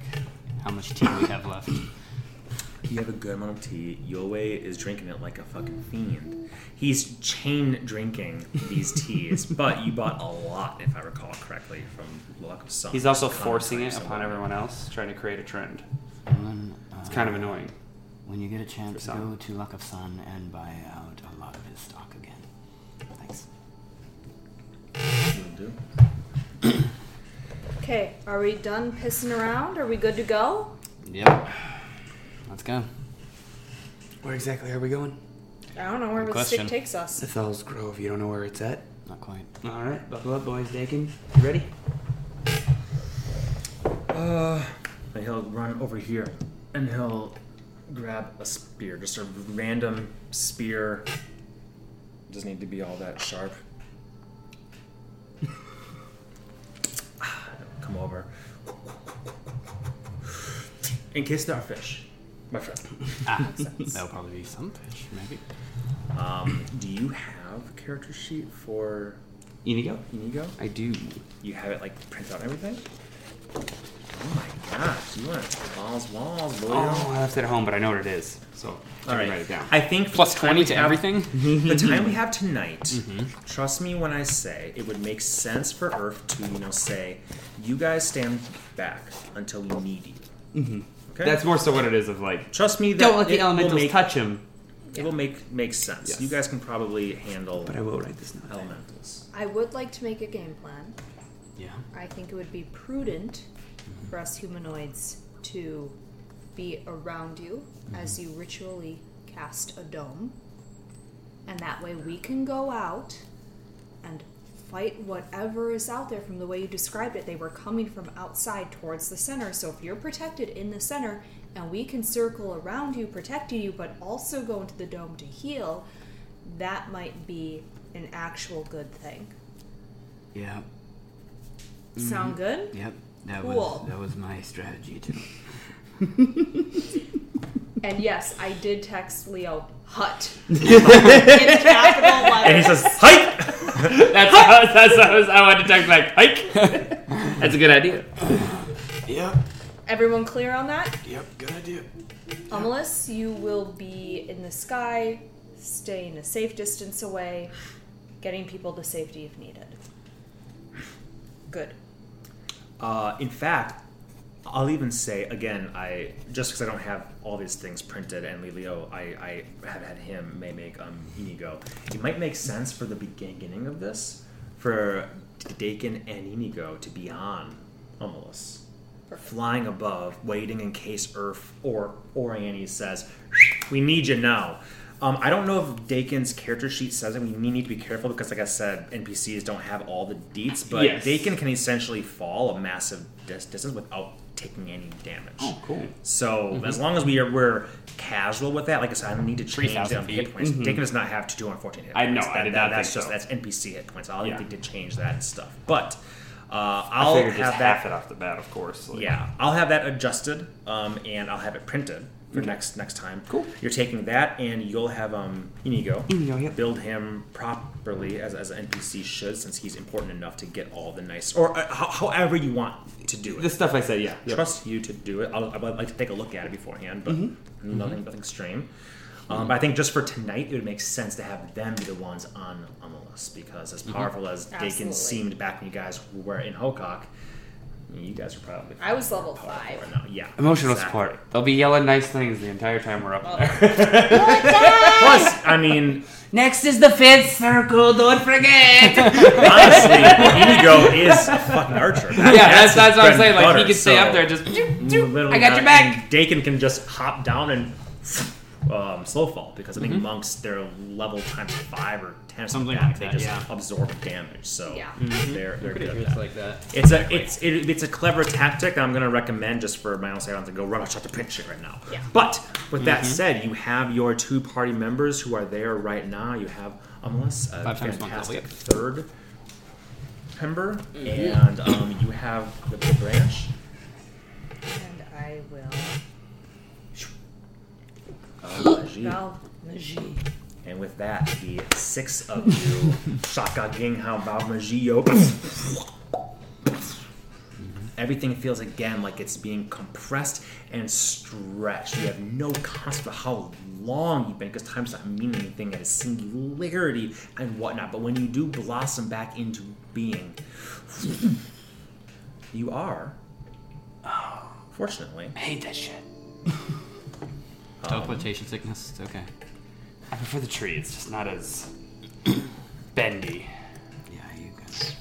how much tea we have left. you have a good amount of tea. Yoei is drinking it like a fucking fiend. He's chain drinking these teas, but you bought a lot, if I recall correctly, from Luck of Sun. He's also forcing it upon everyone else, trying to create a trend. And then, uh, It's kind of annoying. When you get a chance, For go to Luck of Sun and buy out a lot of his stock again. Thanks. Will do. Okay, are we done pissing around? Are we good to go? Yep. Let's go. Where exactly are we going? I don't know where Good the stick takes us. The Fells Grove. You don't know where it's at? Not quite. All right, buckle up, boys. Dakin, you ready? Uh, and he'll run over here, and he'll grab a spear, just a random spear. Doesn't need to be all that sharp. Come over. In case there are fish, my friend. Ah, that'll probably be some fish, maybe. Um, do you have a character sheet for Inigo? Inigo? I do. You have it like print out and everything? Oh my gosh, you want walls, walls, boy. Oh, I left it at home, but I know what it is. So I can write it down. I think Plus the time 20 we to have- everything? the time we have tonight, trust me when I say it would make sense for Earth to, you know, say, you guys stand back until we need you. Mhm. Okay. That's more so what it is of like. trust me that Don't let the elementals make, touch him. It will make make sense. Yes. You guys can probably handle But I will write this down. elementals. I would like to make a game plan. Yeah. I think it would be prudent for us humanoids to be around you as you ritually cast a dome. And that way we can go out and fight whatever is out there from the way you described it. They were coming from outside towards the center. So if you're protected in the center and we can circle around you, protecting you, but also go into the dome to heal, that might be an actual good thing. Yeah. Sound mm-hmm. good? Yep. That Cool. was that was my strategy too. And yes, I did text Leo hut in capital letters. And he says, "Hike." That's how, that's how I, was, wanted to text like hike. that's a good idea. Yep. Everyone clear on that? Yep. Good idea. Amalus, you will be in the sky, staying a safe distance away, getting people to safety if needed. Good. Uh, in fact, I'll even say again, I just because I don't have all these things printed, and Lelio, I, I have had him may make um, Inigo. It might make sense for the beginning of this for Dakin and Inigo to be on Amalus, flying above, waiting in case Earth or or Annie says, "We need you now." Um, I don't know if Dakin's character sheet says it. We need to be careful because, like I said, NPCs don't have all the deets, but Yes. Dakin can essentially fall a massive dis- distance without taking any damage. Oh, cool. So as long as we are we're casual with that, like I said, I don't need to change 3,000 um, hit feet. points. Dakin does not have to do 214 hit I points. know, I That- did that- not That's think just so. that's NPC hit points. I'll Yeah. need to change that and stuff. But uh, I I'll figured have just that. half it off the bat, of course. like- Yeah, I'll have that adjusted, um, and I'll have it printed for next next time. Cool. You're taking that, and you'll have um, Inigo. Inigo, yep. Build him properly as, as an NPC should, since he's important enough to get all the nice, or uh, ho- however you want to do it. The stuff I said, yeah. Yep. Trust you to do it. I'll, I'd like to take a look at it beforehand, but Mm-hmm. nothing nothing extreme. Um, but I think just for tonight, it would make sense to have them be the ones on on the list because as Mm-hmm. powerful as Dakin Absolutely. seemed back when you guys were in Hokok, you guys are probably I was level five. right now. Yeah, Emotional exactly. support. They'll be yelling nice things the entire time we're up Well, there. Plus, I mean, Next is the fifth circle. Don't forget. honestly, Inigo is a fucking archer. yeah, that's his that's what I'm saying. and Like he butter, can stay so- up there, just. Literally I got your back. and Dakin can just hop down and um, slow fall because I think Mm-hmm. monks their level times five or ten or Something like like They just yeah. absorb damage. So Yeah. they're they're good at that. like that. It's a it's it, it's a clever tactic. I'm going to recommend just for my own sake. I don't have to go run out shot the print shit right now. Yeah. But with that said, you have your two party members who are there right now. You have Amalus, a Five times fantastic Elliot. third member, and um, you have the, the branch. And I will. Uh, Magie. Val Magie. And with that, the six of you, Shaka Ging Hao Bao Magio. Everything feels again like it's being compressed and stretched. You have no concept of how long you've been, because time does not mean anything at a singularity and whatnot. But when you do blossom back into being, you are, fortunately, I hate that shit. Teleportation sickness. It's okay. I prefer the tree. It's just not as bendy. Yeah, you guys.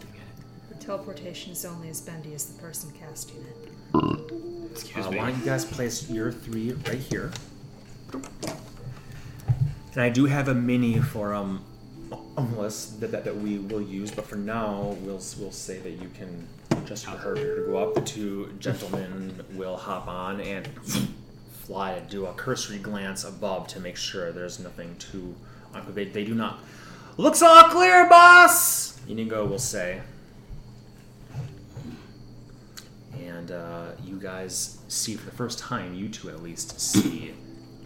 You get it. The teleportation is only as bendy as the person casting it. Excuse Uh, me. why don't you guys place your three right here? And I do have a mini for um unless that, that, that we will use, but for now we'll we'll say that you can just for her to go up. The two gentlemen will hop on and fly to do a cursory glance above to make sure there's nothing too. They, they do not. Looks all clear, boss. Inigo will say. And uh, you guys see for the first time, you two at least see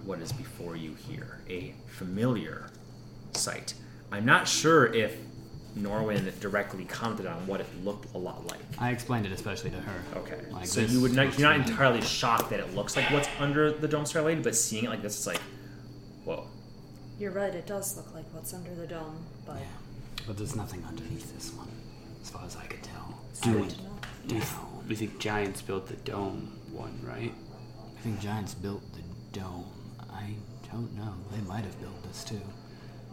what is before you here. A familiar sight. I'm not sure if Norwin directly commented on what it looked a lot like. I explained it especially to her. Okay. Like so you would not, you're not entirely shocked that it looks like what's under the Dome Star Lady, but seeing it like this, it's like, whoa. You're right, it does look like what's under the dome, but Yeah. But there's nothing underneath this one, as far as I could tell. Do good it. to. We, th- we think giants built the dome one, right? I think giants built the dome. I don't know. They might have built this too.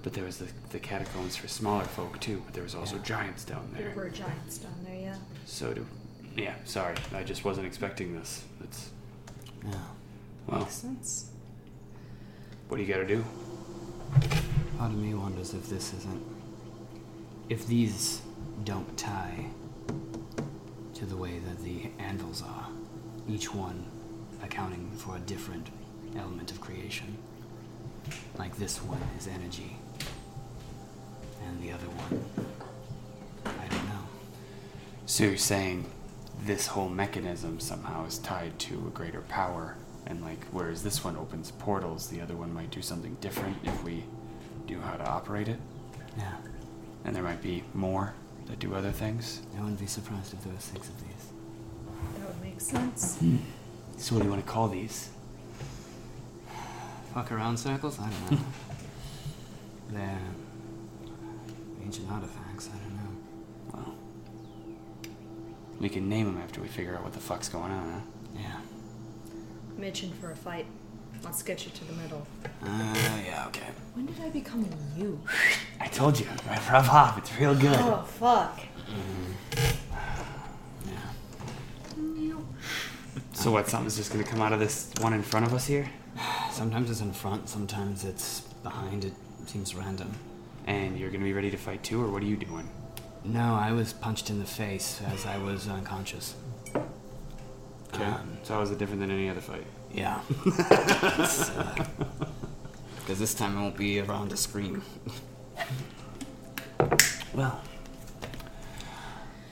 But there was the, the catacombs for smaller folk too. But there was also Yeah. giants down There there. were giants down there, yeah. So do. Yeah, sorry. I just wasn't expecting this. It's Yeah. well. Makes sense. What do you got to do? Part of me wonders if this isn't. If these don't tie to the way that the anvils are, each one accounting for a different element of creation. Like this one is energy, and the other one, I don't know. So you're saying this whole mechanism somehow is tied to a greater power, and like whereas this one opens portals, the other one might do something different if we knew how to operate it, Yeah, and there might be more that do other things. I wouldn't be surprised if there were six of these. That would make sense. So what do you want to call these? Fuck around circles? I don't know. They're ancient artifacts. I don't know. Well, we can name them after we figure out what the fuck's going on. Huh? Yeah. I'm for a fight. Let's get you to the middle. Uh, yeah, okay. When did I become you? I told you, I rub off. It's real good. Oh, fuck. Yeah. So what? Something's just gonna come out of this one in front of us here, Sometimes it's in front, sometimes it's behind. It seems random. And you're gonna be ready to fight too, or what are you doing? No, I was punched in the face as I was unconscious. Um, so how is it different than any other fight? yeah. Because this time I won't be around to scream. Well,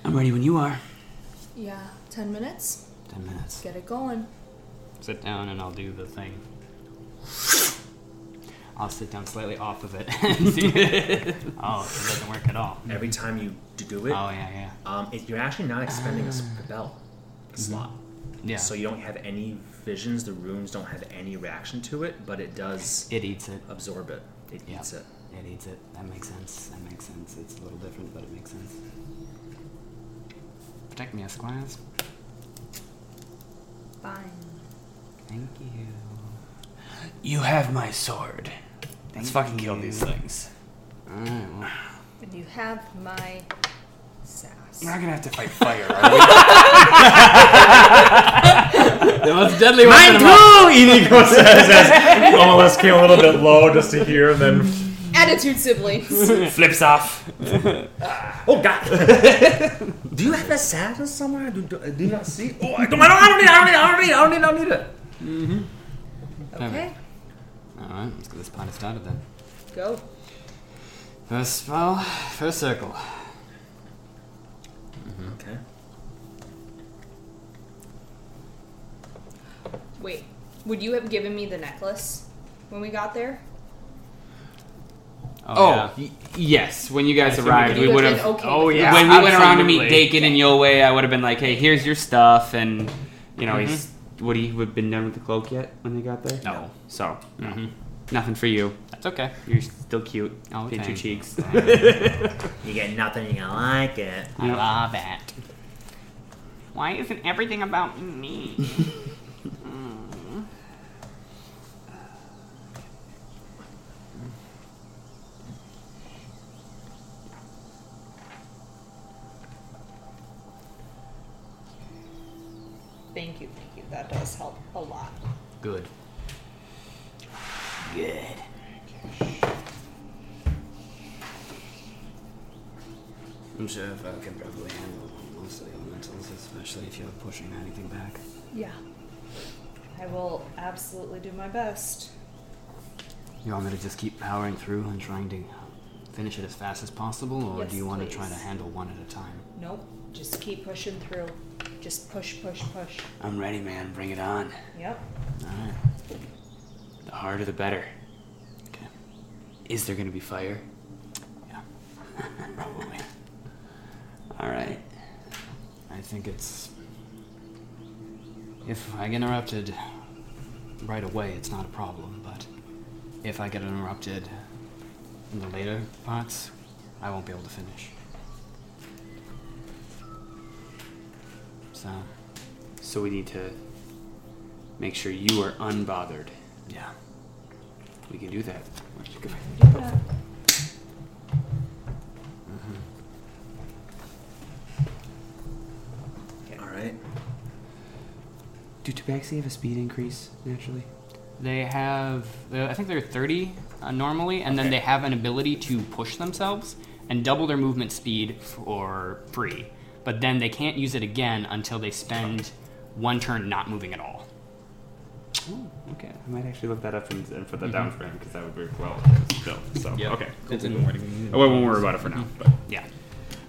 I'm ready when you are. Yeah, 10 minutes. Ten minutes. Get it going. Sit down and I'll do the thing. I'll sit down slightly off of it and see. oh, it doesn't work at all. Every time you do it, Oh yeah, yeah, um, it, you're actually not expending a spell slot. yeah. So you don't have any visions. The runes don't have any reaction to it, but it does it eats it. absorb it. It Yeah. eats it. It eats it. That makes sense. That makes sense. It's a little different, but it makes sense. Protect me, Esquires. Fine. Thank you. You have my sword. Let's Thank fucking kill these things. Alright, well. And you have my sass. We're not gonna have to fight fire, are The most deadly Mine weapon of too! Inigo says as Amalus came a little bit low just to hear, and then Attitude siblings. Flips off. oh god! do you have a saddle somewhere? Do, do, do you not see? Oh, I don't, I don't, I don't need it! I don't need it! I don't need it! I don't need it! I don't need it! Mm-hmm. okay, Alright, let's get this party started then. go. First spell, first circle. Okay. Wait, would you have given me the necklace when we got there? Oh, yeah. y- yes. When you guys I assume arrived, we we could've would been have. okay Oh with yeah. when we went around to meet absolutely. Dakin and Yolway, I would have been like, "Hey, here's your stuff," and you know, Mhm. he's would he have been done with the cloak yet when they got there? No. So no. Mhm. Nothing for you. That's okay. You're still cute. Oh, Pinch your cheeks. You get nothing, you're gonna like it. I love it. Why isn't everything about me? Thank you, thank you. That does help a lot. Good. Good. I'm sure if I can probably handle most of the elementals, especially if you're pushing anything back. Yeah. I will absolutely do my best. You want me to just keep powering through and trying to finish it as fast as possible, or Yes, do you want to try to handle one at a time? Nope. Just keep pushing through. Just push, push, push. I'm ready, man. Bring it on. Yep. Alright. The harder, the better. Okay. Is there going to be fire? Yeah. Probably. All right. I think it's. If I get interrupted right away, it's not a problem, but if I get interrupted in the later parts, I won't be able to finish. So, So we need to make sure you are unbothered. yeah. We can do that. Where'd you go? Do that. All right. Do Tabaxi have a speed increase naturally? They have, uh, I think they're 30 uh, normally, and then they have an ability to push themselves and double their movement speed for free. But then they can't use it again until they spend one turn not moving at all. Oh, okay. I might actually look that up and, and put that Mhm. down for him because that would work well still. So Yep. okay. It's in- Oh, I won't worry about it for now. But Yeah.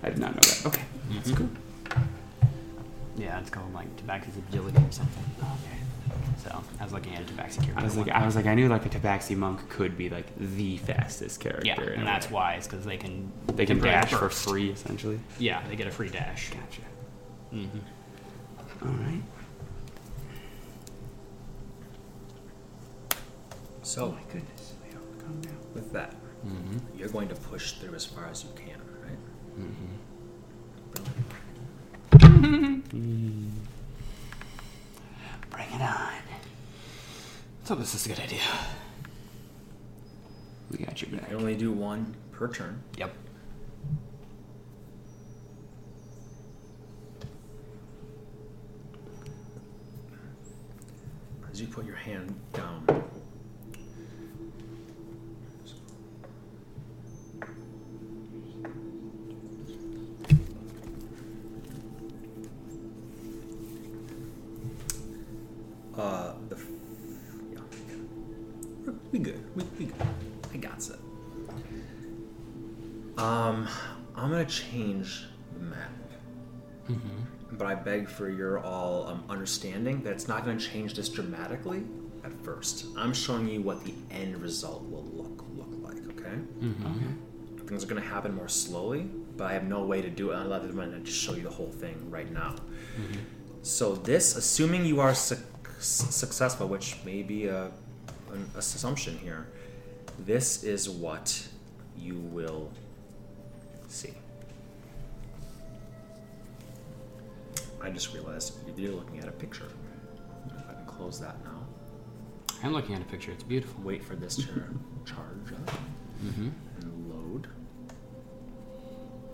I did not know that. Okay, that's Mhm. cool. Yeah, it's called like Tabaxi's agility or something. Okay. So I was looking at a Tabaxi character. I was like. I was like, I knew like a Tabaxi monk could be like the fastest character. yeah, and that's way. why it's because they can they can break dash for free essentially. Yeah, they get a free dash. Gotcha. Mm-hmm. All right. So, Oh my goodness. Leo, calm down. with that, Mm-hmm. you're going to push through as far as you can, right? Mm-hmm. Brilliant. Bring it on. So this is a good idea. We got your You back. can only do one per turn. Yep. As you put your hand down, uh, the f- yeah, We're- we good. We, we good. I got it. Um, I'm gonna change the map but I beg for your all um, understanding that it's not going to change this dramatically at first. I'm showing you what the end result will look look like. Okay, Mm-hmm. things are going to happen more slowly, but I have no way to do it other than to just show you the whole thing right now. So this, assuming you are suc successful, which may be a, an assumption here, this is what you will see. I just realized you're looking at a picture. If I can close that now. I'm looking at a picture. It's beautiful. Wait for this to charge up Mm-hmm. and load.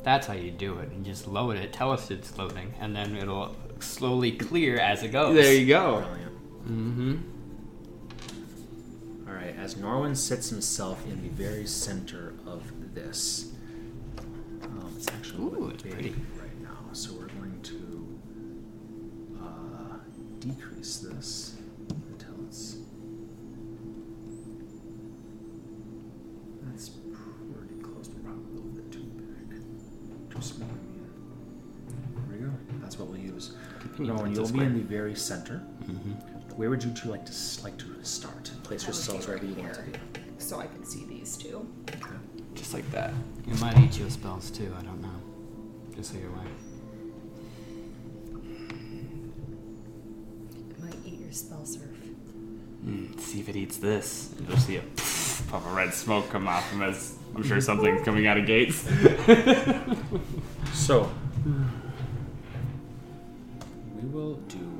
That's how you do it. You just load it, tell us it's loading, and then it'll slowly clear as it goes. There you go. Brilliant. Mm-hmm. All right, as Norwin sits himself in the very center of this, um, it's actually Ooh, it's big pretty. right now, so we're going to uh, decrease this until it's. That's pretty close, but probably a little bit too big, too small. I mean. There we go. That's what we'll use. Continue Norwin, you'll be in the very center. Mm-hmm. Where would you two like to like to start? Place yourselves wherever you want to be. So I can see these two. Okay. Just like that. You might eat your spells too. I don't know. Just so you're aware. It might eat your spell surf. Mm, see if it eats this. You'll see a puff of red smoke come off him as I'm sure something's coming out of gates. So we will do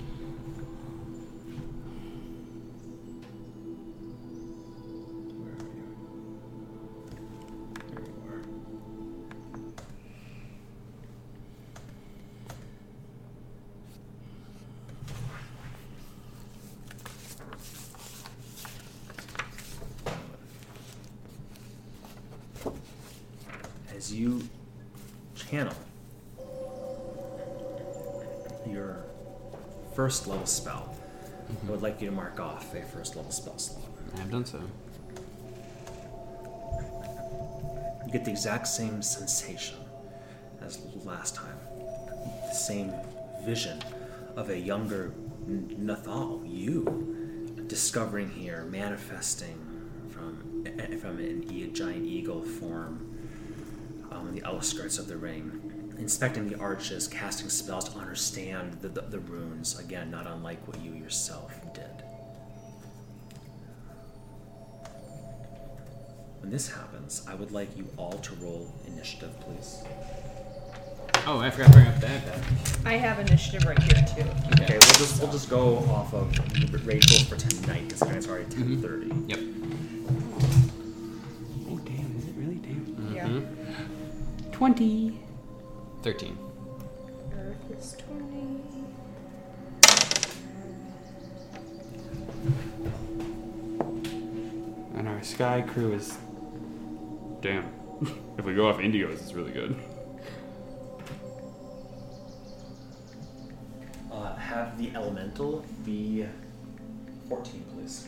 like you to mark off a first level spell slot. I have done so. You get the exact same sensation as last time. The same vision of a younger Nathal, you, discovering here, manifesting from eh, from an e- giant eagle form um, on the outskirts of the ring, inspecting the arches, casting spells to understand the, the, the runes. Again, not unlike what you yourself did. This happens, I would like you all to roll initiative, please. Oh, I forgot to bring up that. that. I have initiative right here too. Okay, we'll just we'll just go off of Rachel for tonight because it's already ten thirty. Yep. Oh damn! Is it really damn? Yeah. Mhm. Twenty. 13. Earth is 20. And our sky crew is. Damn. if we go off Inigo's, it's really good. Uh, have the elemental be fourteen, please.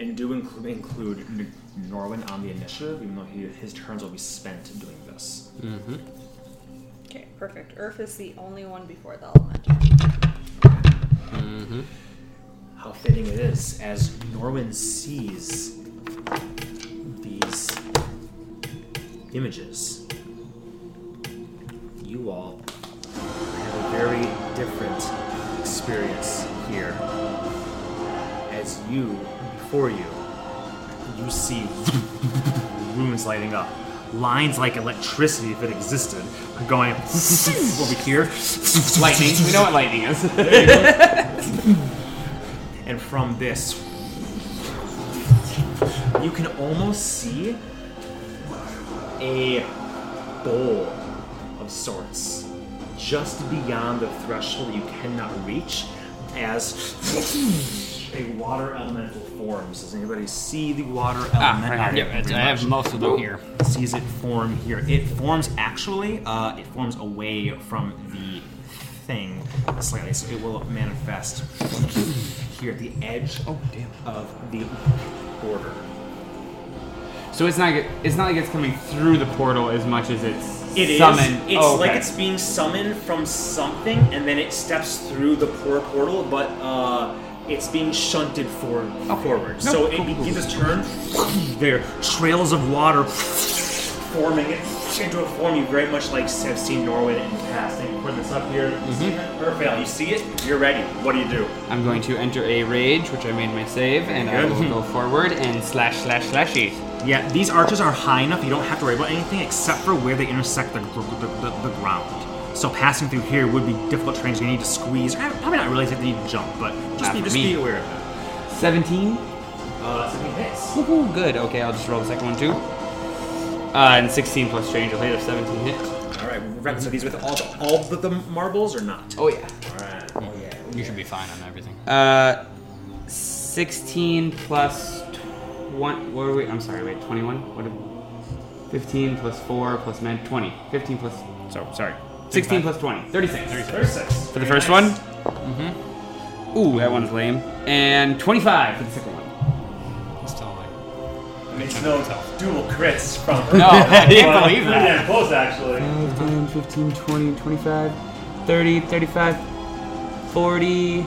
And do include include N- Norwin on the initiative, even though he, his turns will be spent doing this. Mm-hmm. Okay, perfect. Earth is the only one before the elemental. Mm-hmm. How fitting it is as Norwin sees images. You all have a very different experience here. As you, before you, you see runes lighting up. Lines like electricity, if it existed, are going over here. Lightning. we know what lightning is. And from this, you can almost see a bowl of sorts just beyond the threshold you cannot reach as a water elemental forms. Does anybody see the water elemental? Yep, it's- I have most of them here. Sees it form here. It forms actually, uh, it forms away from the thing slightly, so it will manifest here at the edge Oh, of the border. So it's not. It's not like it's coming through the portal as much as it's It is. summoned. It's Oh, like it's being summoned from something, and then it steps through the por- portal, but uh, it's being shunted for forward. No, so cool, it cool, begins its turn. There, trails of water forming it into a form you very much like have seen Norwin in the past. casting. Put this up here. You see that? Perfect. You see it. You're ready. What do you do? I'm going to enter a rage, which I made my save, and I will go forward and slash slash slashy. Yeah, these arches are high enough you don't have to worry about anything except for where they intersect the, the, the, the ground. So passing through here would be difficult terrain. You need to squeeze. Probably not really. You need to jump, but just, Not be, just be aware of that. Seventeen. Uh, so he hits. Woohoo! Good. Okay, I'll just roll the second one too. Uh, and 16 plus strange. I'll hit a 17 hit. All right, we're so these with all the, all the, the marbles or not? Oh yeah. All right. Oh yeah. You should be fine on everything. Uh, 16 plus 20. What are we? I'm sorry. Wait. 21. What? Are, 15 plus 4 plus man 20. 15 plus. So sorry. 16 plus 20. 36. Thirty-six. For the first one. Mm-hmm. Ooh, that one's lame. And 25 for the second one. Still like. It's no dual crits from. No, I didn't believe that. Yeah, close actually. 5, 10, 15, 20, 25, 30, 35, 40,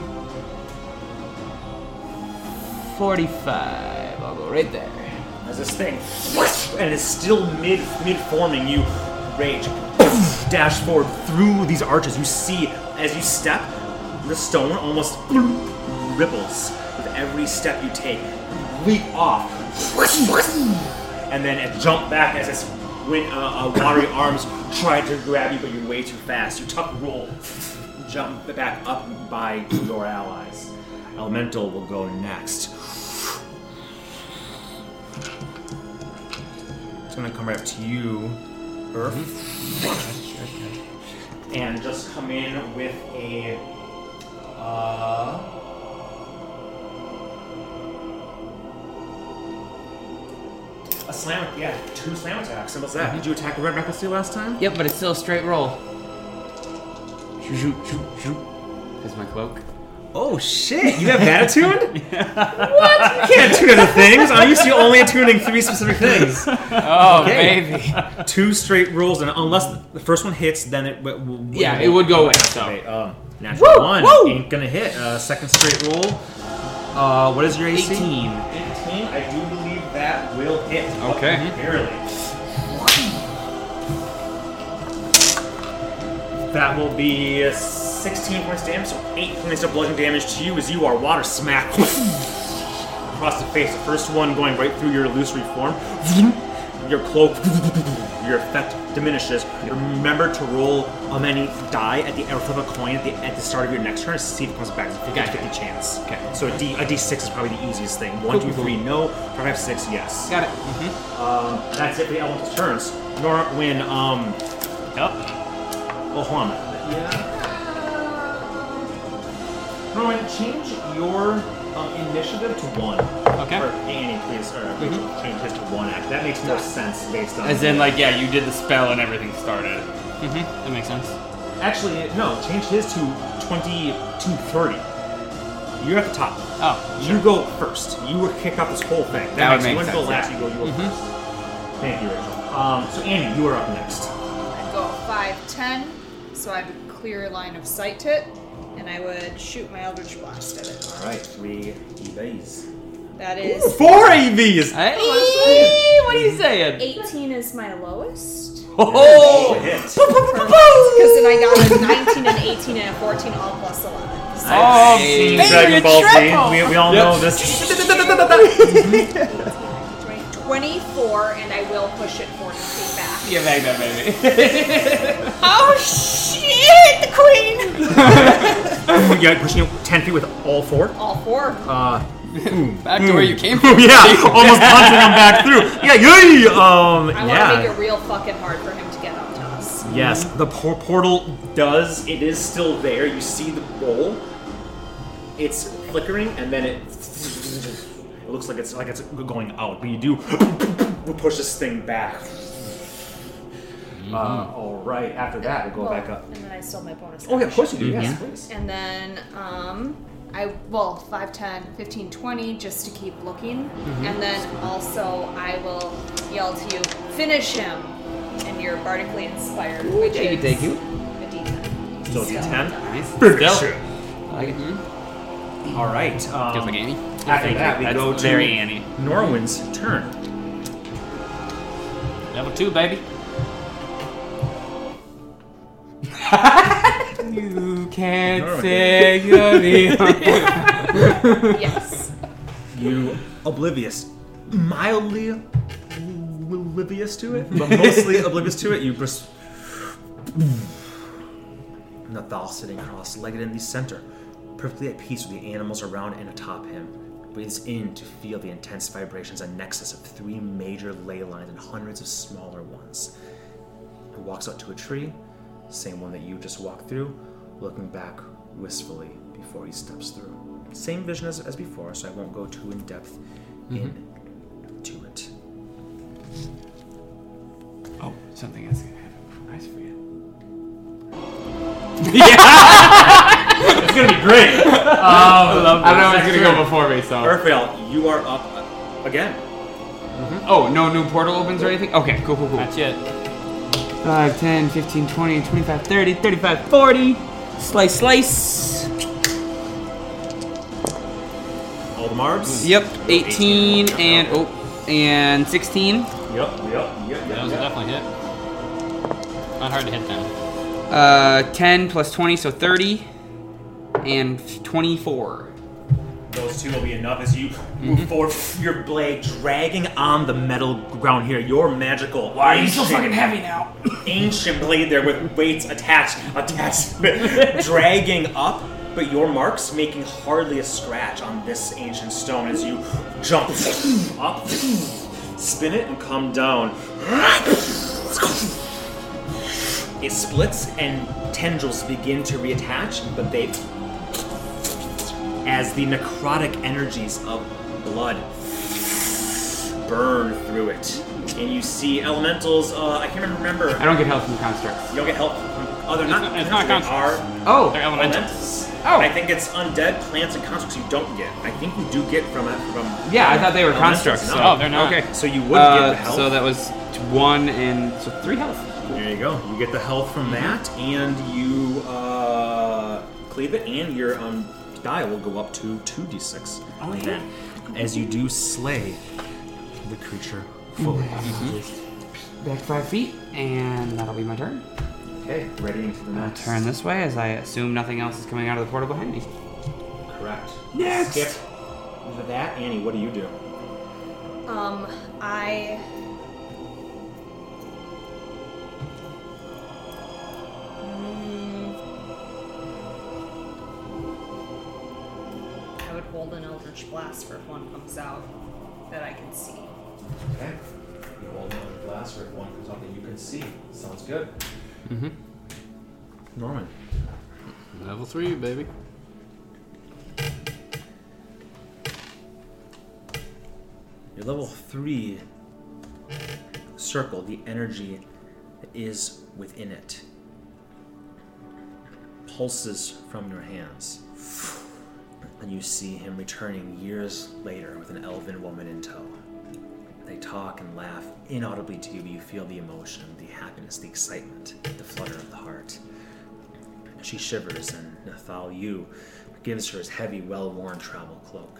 45. I'll go right there. As this thing, and it's still mid mid forming, you rage, dash forward through these arches. You see as you step, the stone almost ripples with every step you take. Leap off, and then it jump back as its wind, uh, uh, watery arms try to grab you, but you're way too fast. You tuck roll, jump back up by your allies. Elemental will go next. It's gonna come right up to you, Earth. And just come in with a. Uh, a slam, yeah, two slam attacks. Simple as that. Did you attack a red recklessly last time? Yep, but it's still a straight roll. Shoot, shoot, shoot, shoot. That's my cloak. Oh shit! You have that attuned? what? You can't attune other things. I'm used to only attuning three specific things. Oh, Okay. baby. Two straight rolls, and unless the first one hits, then it. w- w- Yeah, it would go away, so. Okay, um, natural Woo, one woo. ain't gonna hit. Uh, second straight roll. Uh, what is your AC? 18. 18. I do believe that will hit. Okay. Barely. That will be 16 points of damage, so 8 points of bludgeoning damage to you as you are water smacked across the face. The first one going right through your illusory form. Your cloak, your effect diminishes. Remember to roll a many die at the or flip a coin at the, at the start of your next turn to see if it comes back. It's a 50 Gotcha. 50 chance. Okay. So a, D, a D6 is probably the easiest thing. One, two, Cool, cool, three, no. Five, six, yes. Got it. Um, that's it for the elemental turns. Norwin, um, Yep. oh, hold on. Yeah. Norwin, change your um, initiative to one. Okay. Or Annie, please, or Rachel, change his to one. Act. that makes more sense based on. As in, like, yeah, you did the spell and everything started. Mm-hmm. That makes sense. Actually, no, change his to 20 to 30. You're at the top. Oh, Sure. You go first. You were kick off this whole thing. That would makes make you sense, go last. yeah. You go. You go first. Thank you, Rachel. Um, so Annie, you are up next. I'd go five ten, so I have a clear line of sight to it, and I would shoot my Eldritch Blast at it. All right, three EVs. That is Four EVs. Hey, what are you saying? 18 is my lowest. Oh! Hit. Because then I got a 19 and 18 and a 14 all plus 11. So Oh, Seen baby, Dragon Ball Z. triple. We, we all Yep. know this. 24, and I will push it 40 feet back. Yeah, back that baby. Oh shit, the queen! yeah, pushing it ten feet with all four. All four. Uh, Back to where you came from. yeah, almost punching him back through. Yeah, yay! Um, I want to yeah. make it real fucking hard for him to get up to us. Yes, the por- portal does. It is still there. You see the bowl. It's flickering, and then it. It looks like it's like it's going out, but you do push this thing back. Uh, all right. After that, we'll go Well, back up. And then I still have my bonus. Oh yeah, of course you do. action. Yes, please. And then, um, I, well, 5, 10, 15, 20, just to keep looking. Mm-hmm. And then also, I will yell to you, finish him! And you're bardically inspired, which thank you, is thank you. a d10. So Still D10? Nice. Very Still. true. I like it. All right. Um, Feels like Amy. After that, we That's go to very Annie. Norwin's turn. Level two, baby. You can't Alright. say your name. Yes. You oblivious, mildly oblivious to it, but mostly oblivious to it. You just Nathal sitting cross-legged in the center, perfectly at peace with the animals around and atop him. Breathes in to feel the intense vibrations, a nexus of three major ley lines and hundreds of smaller ones. He walks out to a tree, same one that you just walked through, looking back wistfully before he steps through. Same vision as, as before, so I won't go too in depth into it. oh, something else is gonna happen. Nice for you. Yeah! it's gonna be great. Um, I don't know if it's gonna go before me, so. Urfael, you are up uh, again. Oh, no new portal opens or anything? Okay, cool, cool, cool. That's it. 5, 10, 15, 20, 25, 30, 35, 40. Slice, slice. All the Marbs. Yep, 18 and, oh, and 16. Yep, yep, yep, yep. That was yep. definitely hit. Not hard to hit them. Uh, 10 plus 20, so 30. And 24. Those two will be enough as you move mhm. forward, your blade dragging on the metal ground here. Your magical. Why are you so fucking heavy now? ancient blade there with weights attached, attached, dragging up, but your marks making hardly a scratch on this ancient stone as you jump up, spin it, and come down. It splits and tendrils begin to reattach, but they, as the necrotic energies of blood burn through it, and you see elementals. Uh, I can't remember. I don't get help from constructs. You don't get help. From, oh, they're It's not. not- it's not they constructs. Are Oh, They're elementals. elementals. Oh. I think it's undead plants and constructs you don't get. I think you do get from it from. yeah, I thought they were constructs. no. So. Oh, they're not. Okay. So you would get the Uh, health. so that was one and so three health. There you go. You get the health from that, and you uh, cleave it, and your um, die will go up to two d6. Oh, yeah. Then, as you do slay the creature fully. Back five feet, and that'll be my turn. Okay, ready into the I'll next. turn this way as I assume nothing else is coming out of the portal behind me. Correct. Next. Skip. For that, Annie, what do you do? Um, I. I would hold an Eldritch Blast for if one comes out that I can see. Okay. You hold on the glass, or if one comes out that you can see. Sounds good. Mm-hmm. Norwin. Level three, baby. Your level three circle, the energy that is within it, pulses from your hands. And you see him returning years later with an elven woman in tow. They talk and laugh inaudibly to you, but you feel the emotion, the happiness, the excitement, the flutter of the heart. She shivers, and Nathal Yu gives her his heavy, well worn travel cloak.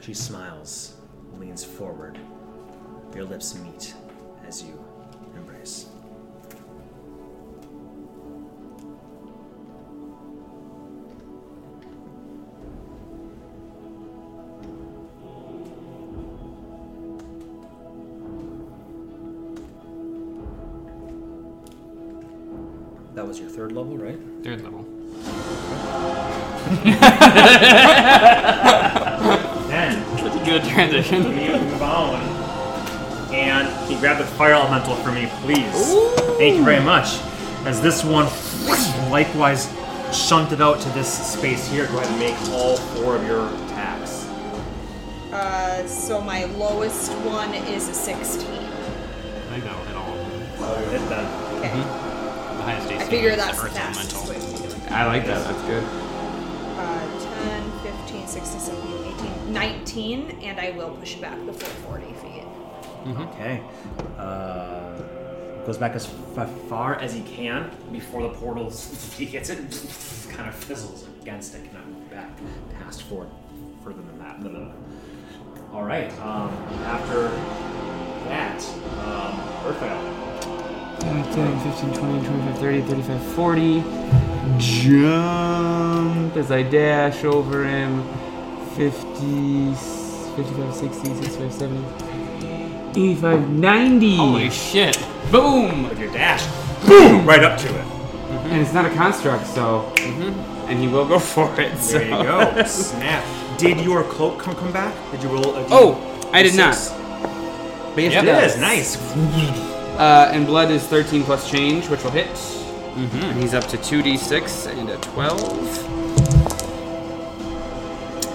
She smiles, leans forward. Your lips meet as you That was your third level, right? Third level. Then Such a good transition. you move on. And can you grab the fire elemental for me, please? Thank you very much. As this one likewise shunted out to this space here, go ahead and make all four of your attacks. Uh, so my lowest one is a 16. I think that'll hit all of them. So you hit them. Okay. The highest AC I figure that's the Earth fastest Elemental. way to do it. I like that. That's good. Uh, 10, 15, 16, 17, 18, 19, and I will push back the full 40 feet. Okay. Uh, goes back as f- far as he can before the portal. He hits it, kind of fizzles against it, cannot move back past forward further than that. No, no, no. All right. Um, after that, um, Earthfell. 10, 15, 20, 25, 30, 35, 40. Jump as I dash over him. 50, 55, 60, 65, 70, 85, 90. Holy shit. Boom! With your dash, boom, right up to it. And it's not a construct, so. Mhm. And he will go for it. So. There you go. Snap. Did your cloak come come back? Did you roll? A D- Oh, I did not. six? But yes, It it is nice. Uh, and blood is 13 plus change, which will hit. And he's up to 2d6 and a 12.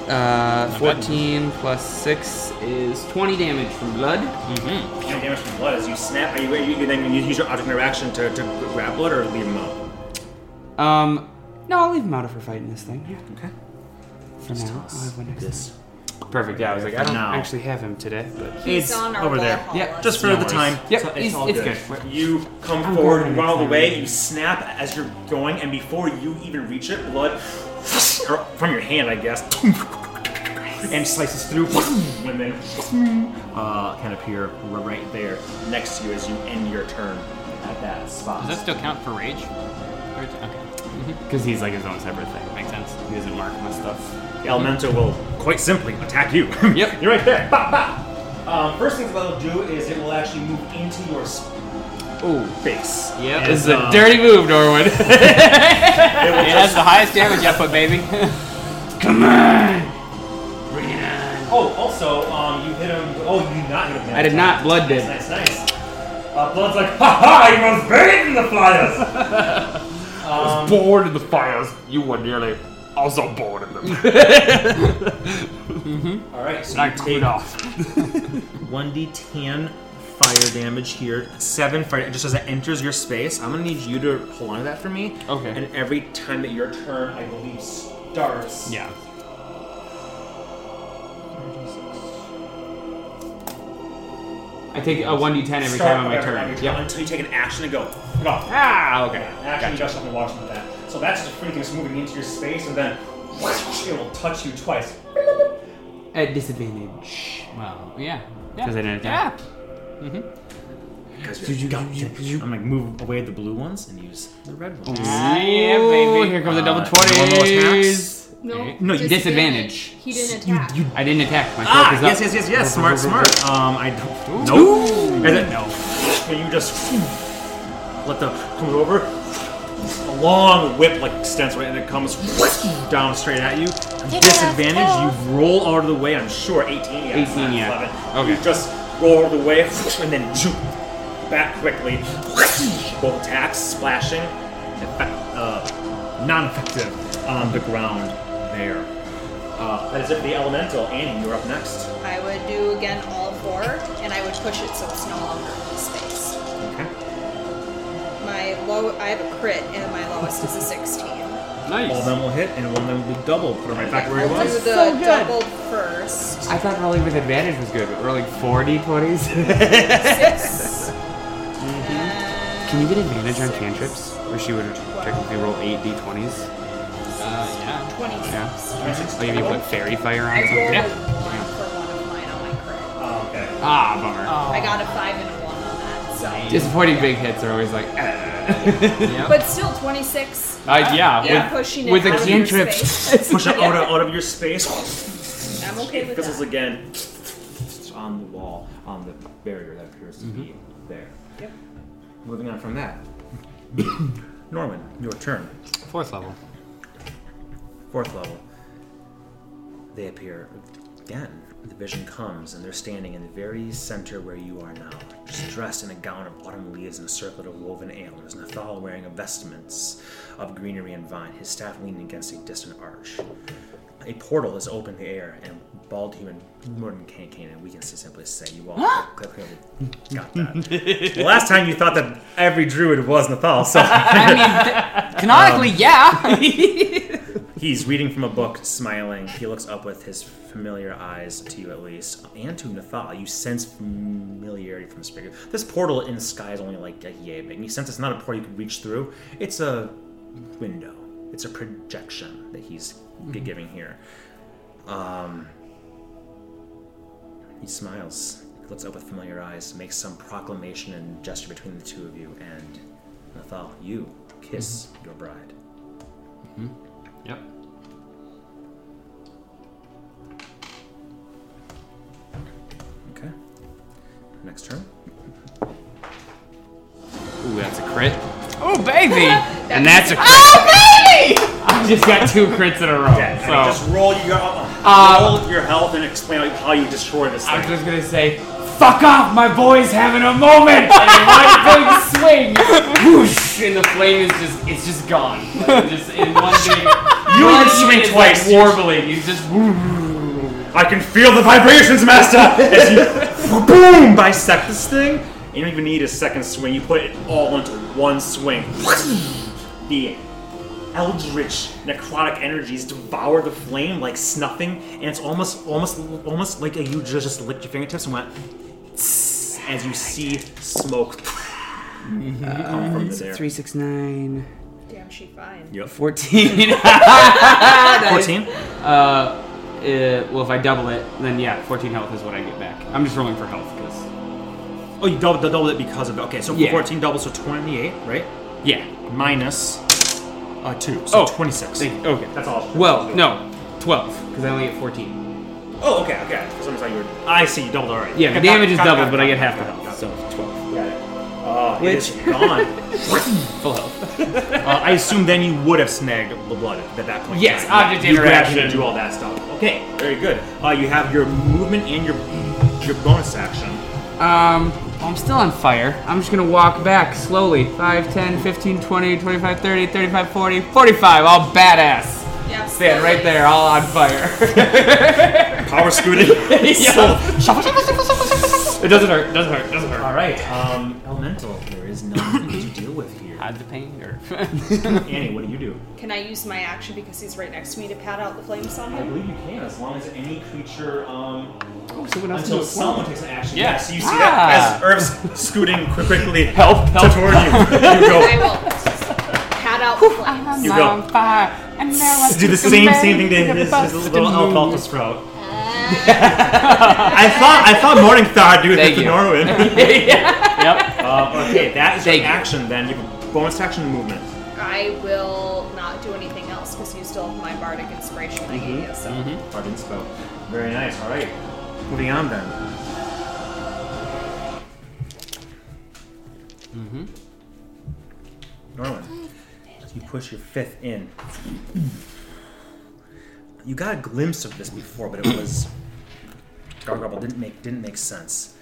Uh, 14 plus 6 is 20 damage from blood. You know, damage from blood as you snap. Are you, are you then you use your object interaction to, to grab blood or leave him out? Um, no, I'll leave him out if we're fighting this thing. Yeah, Okay. for now. I'll have one next This. Perfect. Yeah, I was like, I don't Now. actually have him today, but He's It's on our over there. Valhalla. Yeah, Just for No the worries. time. Yep, So it's, it's- all it's good. good. You come I'm forward, going run all the next way, time. you snap as you're going, and before you even reach it, blood or from your hand, I guess, and slices through, and then uh, can appear right there next to you as you end your turn at that spot. Does that still count for rage? Or Okay. because he's like his own separate thing. Makes sense. He doesn't mark my stuff. The Elemental will quite simply attack you. Yep. You're right there. Bop, bop. Um, first thing it'll do is it will actually move into your face. Yep. And, This is a um, dirty move, Norwood. It It has the highest damage output, baby. Come on! Bring it on. oh, also, um, you hit him. Oh, you did not hit him. I did not. Blood did. Nice, nice. Uh, Blood's like, ha ha! He was buried in the fires. um, Bored in the fires. You were nearly. Also bored of them. All right, so I you take off. 1d10 fire damage here. Seven fire just as it enters your space. I'm gonna need you to hold on to that for me. Okay. And every time that your turn, I believe, starts. Yeah. I take a 1d10 every Start time on my whatever, turn. every Yep. Until you take an action to go. Hold on. Ah, okay. Action, you got something watching with that. So that's just a free thing that's moving into your space, and then it will touch you twice. At disadvantage. Well, yeah. Yeah. 'Cause I didn't attack. Yeah. attack. Because I'm gonna move away the blue ones and use the red ones. Ah, yeah, baby. Here comes the double Uh, normal twenties. No, No, you- disadvantage. He didn't attack. You, I didn't attack. My focus Ah, up. yes, yes, yes, yes. Smart, smart. Um, I don't. Nope. Ooh. And then No. and you just let the come over. A long whip like extends right, and it comes down straight at you. Disadvantage. You roll out of the way. I'm sure 18. Yeah, 18, yeah. 11. Okay. You just roll out of the way and then zoom back quickly. Both attacks splashing. Effect, uh, non-effective on the ground there. Uh, that is it for the elemental. Annie, you're up next. I would do again all four, and I would push it so it's no longer in space. Okay. My low, I have a crit, and my lowest is a 16. Nice. All of them will hit, and one of them will be doubled. Put it right back where I'll it do was. the So good. doubled first. I thought rolling with advantage was good, but rolling 40 20s. Six. Can you get advantage on cantrips? Where she would technically roll 8 d20s? Uh, yeah. 26. Yeah. Like if you put fairy fire on I rolled something? a 1 for one of mine on my crit. Oh, okay. Ah, bummer. I got a 5 and a 1 on that, so. Disappointing big hits are always like. Yep. But still, 26. Uh, yeah, Yeah, with- pushing it with a out of your cantrip. space. Push it out out of your space. I'm okay with Fizzles that. again on the wall, on the barrier that appears to be there. Yep. Moving on from that. Norwin, your turn. Fourth level. Fourth level. They appear again. The vision comes, and they're standing in the very center where you are now, dressed in a gown of autumn leaves and a circlet of woven antlers. Nathal wearing a vestments of greenery and vine, his staff leaning against a distant arch. A portal is open in the air, and bald human Morton Kane, and we can simply say you all clearly got that. the last time you thought that every druid was Nathal, so. I mean, Canonically, um, yeah. He's reading from a book, smiling. He looks up with his familiar eyes to you, at least, and to Nathal. You sense familiarity from the speaker. This portal in the sky is only like a yay big. You sense it's not a portal you can reach through. It's a window. It's a projection that he's g- mm-hmm. giving here. Um, he smiles, looks up with familiar eyes, makes some proclamation and gesture between the two of you, and Nathal, you kiss mm-hmm. your bride. yep. Next turn. Ooh, that's a crit. Oh, baby. And that's a crit. oh, baby. I just got two crits in a row. Yeah, so just roll your Uh, roll your health and explain how you destroy this thing. I was just gonna say, fuck off, my boy's having a moment! And one big swing, whoosh, and the flame is just, it's just gone. Like, just in one big, You one only swing twice. Like warbling, he's just, I can feel the vibrations, Master! As you boom bisect this thing. You don't even need a second swing. You put it all into one swing. The eldritch necrotic energies devour the flame like snuffing, and it's almost, almost, almost like you just, just licked your fingertips and went as you see smoke come from the air. three, six, nine, Damn, she fine. Yep. 14. 14. Uh, uh, well, if I double it, then yeah, 14 health is what I get back. I'm just rolling for health, because, Oh, you doubled, it because of it. okay. So Yeah. 14 doubles, so 28, right? yeah. Minus uh, two, so Oh, 26. Thank- Okay. That's all. Well, no, 12, because I only get 14. Oh, okay, okay. For some reason you were. I see. You doubled already. Yeah, the Okay, damage is got- got- doubled, got- but I get half the got- health, got- so 12. Got it. Uh, it Which- is gone. Full health. uh, I assume then you would have snagged the blood at that point. in Yes, time. object you grabbed it interaction. and do all that stuff. Okay, very good. Uh, you have your movement and your your bonus action. Um, well, I'm still on fire. I'm just gonna walk back slowly. 5, 10, 15, 20, 25, 30, 35, 40, 45. All badass. Yeah, Stand right there, all on fire. Power scooting. yeah. It doesn't hurt. Doesn't hurt. Doesn't hurt. All right. Um, elemental. There is none to deal with the pain, or Annie, what do you do? Can I use my action because he's right next to me to pat out the flames on I him? believe you can, as long as any creature, um, someone else until can do it for someone takes an action. Yeah. So you see Ah. that as Irv's scooting quickly help, help. toward you. You I go. will pat out the flames. You go. on fire, and now I Do the same same thing to to his, his little moon. alfalfa sprout. I thought I thought Morningstar would do this Thank to you. Norwin. Yep. uh, okay, that is Thank your you. action. Then you have a bonus action movement. I will not do anything else because you still have my bardic inspiration I gave you. So Pardon spell. Very nice. All right. Moving on then. Mm-hmm. Norwin, you push your fifth in. You got a glimpse of this before, but it was gargle didn't make didn't make sense.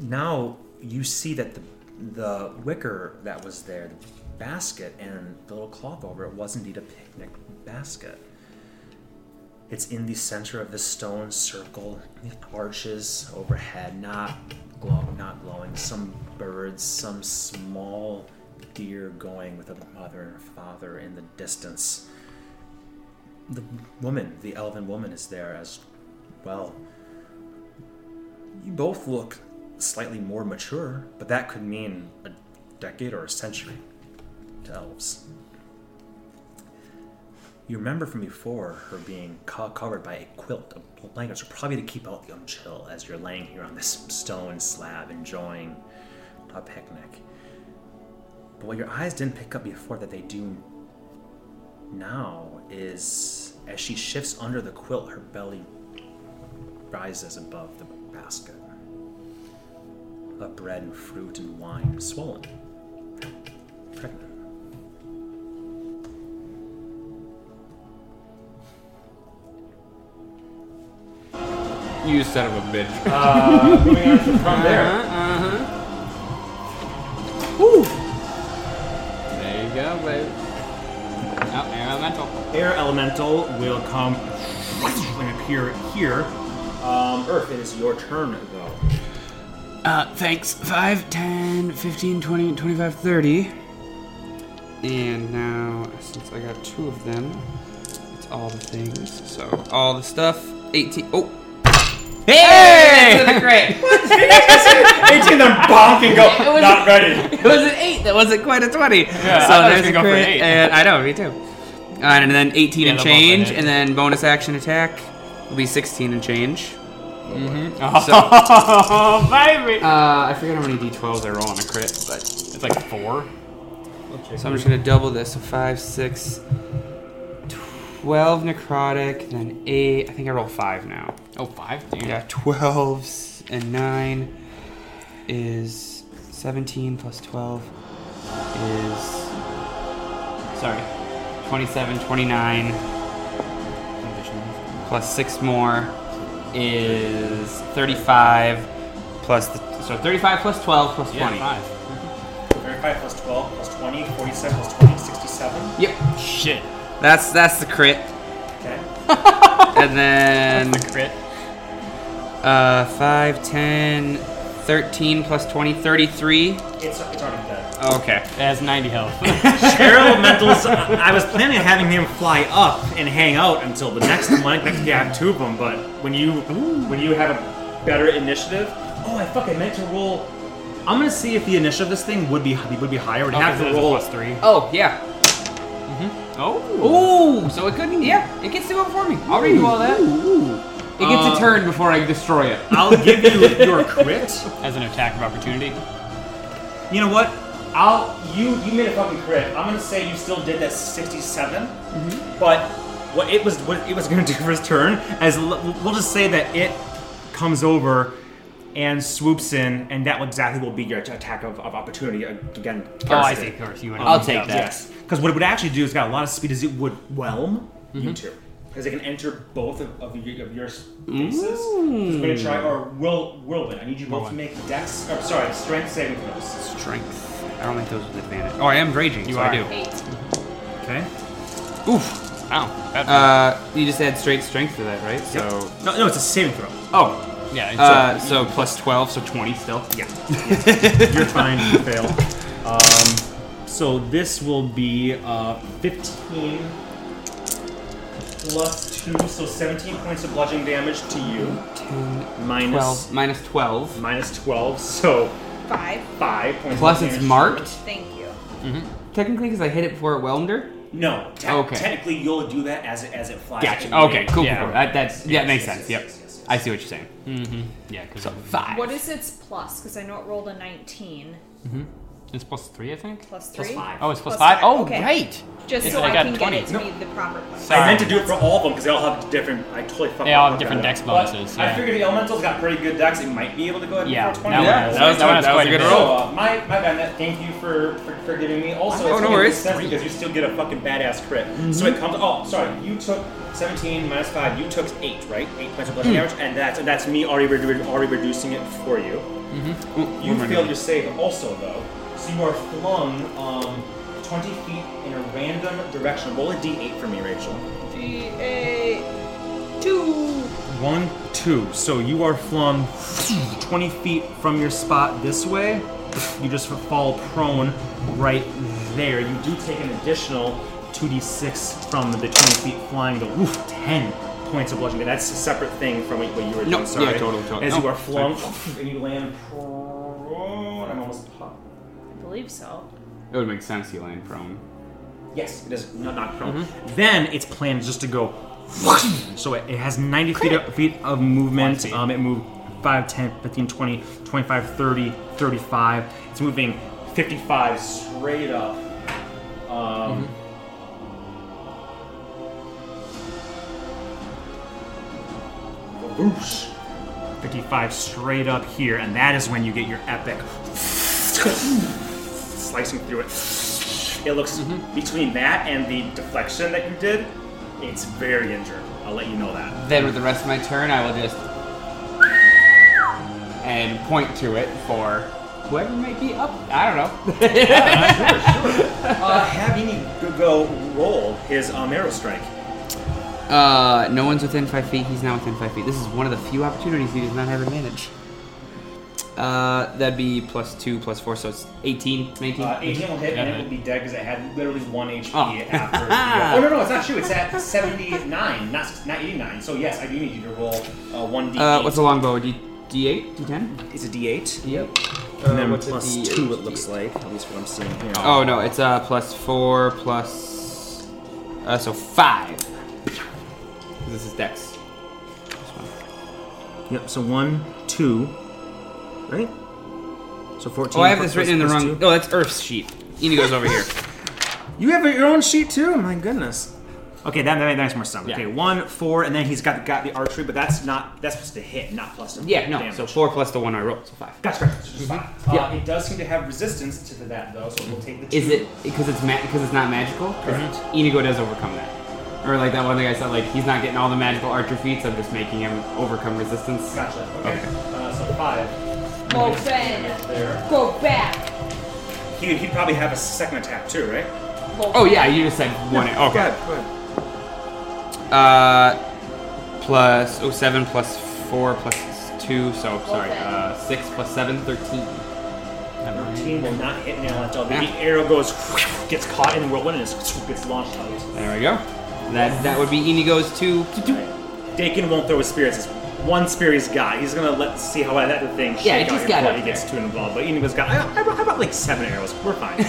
Now you see that the the wicker that was there, the basket and the little cloth over it was indeed a picnic basket. It's in the center of the stone circle, arches overhead, not glow, not glowing. Some birds, some small deer going with a mother and a father in the distance. The woman, the elven woman, is there as well. You both look slightly more mature, but that could mean a decade or a century to elves. You remember from before her being co- covered by a quilt of blankets, probably to keep out the chill as you're laying here on this stone slab enjoying a picnic. But what your eyes didn't pick up before that they do now is as she shifts under the quilt, her belly rises above the basket. Of bread and fruit and wine, swollen, pregnant. You son of a bitch. Uh, moving on from there. Uh-huh. There you go, baby. Oh, air elemental. Air elemental will come and appear here. Um, Earth, it is your turn though. Uh, thanks. 5, 10, 15, 20, 25, 30. And now, since I got two of them, it's all the things. So, all the stuff. 18. Oh! Hey! That's a crit. 18 them bonk and go, was- not ready. It was an 8. That wasn't quite a 20. Yeah, so there's a gonna go for an crit. And I know, me too. Uh, and then 18 Yeah, and change, and then bonus action attack will be 16 and change. Oh, baby. Uh, I forget how many d12s I roll on a crit, but It's like four. Okay. So I'm just gonna double this. So five, six, twelve necrotic, then eight. I think I roll five now. Oh, five? Damn. Yeah, twelves and nine is seventeen plus twelve is sorry, 27, 29 plus six more is thirty-five plus the so thirty-five plus twelve plus Yeah, five. 35 plus 12 plus 20, 47 plus 20, 67. Yep, Shit. that's that's the crit, Okay. and then. The crit. Uh, 5, 10, 13 plus 20, 33. It's, it's already dead. Okay. It has 90 health. Air elementals, I was planning on having him fly up and hang out until the next one. Next, you have two of them, but when you when you have a better initiative, oh, I fuck, I meant to roll. I'm gonna see if the initiative of this thing would be would be higher. Would have to There's a roll. plus three. Oh, yeah. Mhm. Oh. Ooh, so it couldn't, yeah, it gets to go before me. I'll redo all that. It gets Uh, a turn before I destroy it. I'll give you your crit. As an attack of opportunity. You know what? I'll you you made a fucking crit. I'm gonna say you still did that 67, but what it was what it was gonna do for his turn as we'll just say that it comes over and swoops in, and that exactly will be your attack of, of opportunity again. Oh, I see. Of course, you. Um, I'll on. take that. Yes, because what it would actually do is got a lot of speed. Is it would whelm you mm-hmm. two because it can enter both of, of, your, of your spaces. It's going to try or will whirlwind. I need you both to make dex. Or, sorry, strength saving throws. Strength. I don't think those with advantage. Oh, I am raging, You so are. I do. Okay. Oof. Wow. That, Uh, you just add straight strength to that, right? Yep. So. No, no, it's a saving throw. Oh. yeah. It's Uh, so plus twelve, so twenty still. Yeah. You're fine. You fail. Um, so this will be uh, 15 plus 2, so 17 points of bludgeoning damage to you. 10, Minus, 12, minus twelve. minus 12, so Five. 5 points Plus of it's damage. marked. Thank you. Technically, because I hit it before it whelmed her. No, te- Okay. technically you'll do that as it, as it flies. Gotcha. at you. Okay. Cool. Yeah. cool. That that's yeah, Yes, makes yes, sense. yes, Yep. yes, yes, yes. I see what you're saying. mm-hmm. Yeah. Because So five. What is its plus? Because I know it rolled a 19. It's plus three, I think. Plus Plus 3? five. Oh, it's plus, Plus five. five, Oh, okay. right. Just Yes, so I I, can 20. get it to be the proper place. I meant to do it for all of them because they all have different. I totally fucked They all have different that. dex But bonuses, I figured the elementals got pretty good decks. It might be able to go ahead Yeah, and 20. Yeah, that was- that was quite a good roll. So, uh, my, my bad, Matt. Thank you for, for, for giving me. Also, Oh, it's no worries. sense because you still get a fucking badass crit. Mm-hmm. So it comes. Oh, sorry. You took 17 minus 5. You took 8, right? 8 points of bludgeoning Hmm. damage. And that's, and that's me already, redu- already reducing it for you. Mm-hmm. You failed your save also, though. So you are flung um, 20 feet in a random direction. Roll a d8 for me, Rachel. D8. 2. One, two. So you are flung 20 feet from your spot this way. You just fall prone right there. You do take an additional 2d6 from the 20 feet flying. The woof, 10 points of bludgeoning. That's a separate thing from what what you were No, doing. Sorry. yeah, totally, totally. As No, you are flung and you land prone. I'm almost. I believe so. It would make sense. You land prone. Yes, it is not, not prone. Then its plan is just to go. So it, it has 90 feet of, feet of movement. Um, it moved 5, 10, 15, 20, 25, 30, 35. It's moving 55 straight up. Um, Whoosh. 55 straight up here, and that is when you get your epic slicing through it. It looks between that and the deflection that you did, it's very injured. I'll let you know that. Then with the rest of my turn, I will just and point to it for whoever might be up. I don't know. Uh, have Ini go, go roll his um, arrow strike. uh, no one's within five feet. He's now within five feet. This is one of the few opportunities he does not have advantage. Uh, that'd be plus two, plus four, so it's 18, 19. Uh, 18 will hit, and Yeah. it will be dead because it had literally one HP Oh. after. Uh, oh no, no, it's not true. It's at 79, not not 89. So yes, I do need you to roll uh, one d8. Uh, what's a longbow? D D8, D10. It's a d8, Yep. and then what's plus D8? two. It looks like, at least what I'm seeing here. Oh no, it's uh plus four plus uh so five. This is Dex. This one. Yep. So one, two, right? So 14. Oh, I have this written in the wrong. two. Oh, that's Earth's sheet. Inigo's over here. You have your own sheet too. My goodness. Okay, that, that makes more sense. Yeah. Okay, one, four, and then he's got got the archery, but that's not that's supposed to hit, not plus. the Yeah, no. damage. So four plus the one I rolled, so five. That's. It's just five. Yeah. Uh, it does seem to have resistance to that though, so we'll take the. Two. Is it because it's ma- because it's not magical? Correct. Inigo does overcome that. Or like that one thing I said, like he's not getting all the magical archer feats. I'm just making him overcome resistance. Gotcha. Okay. Okay. Uh, so five. Oh, Ben. There. Go back. He, he'd probably have a second attack too, right? Oh yeah, you just said one. Go Okay. ahead. Go ahead. Uh, plus oh seven plus four plus two. So sorry. Okay. Uh, six plus seven, thirteen. Thirteen will not hit nail until the, Yeah. the arrow goes, gets caught in the whirlwind and just gets launched out. There we go. That that would be Inigo's two. Dakin won't throw his spears. It's one spear he's. He's gonna let see how that thing shake Yeah, out got before he gets too involved. But Inigo's got. I, I, brought- I brought like seven arrows. We're fine.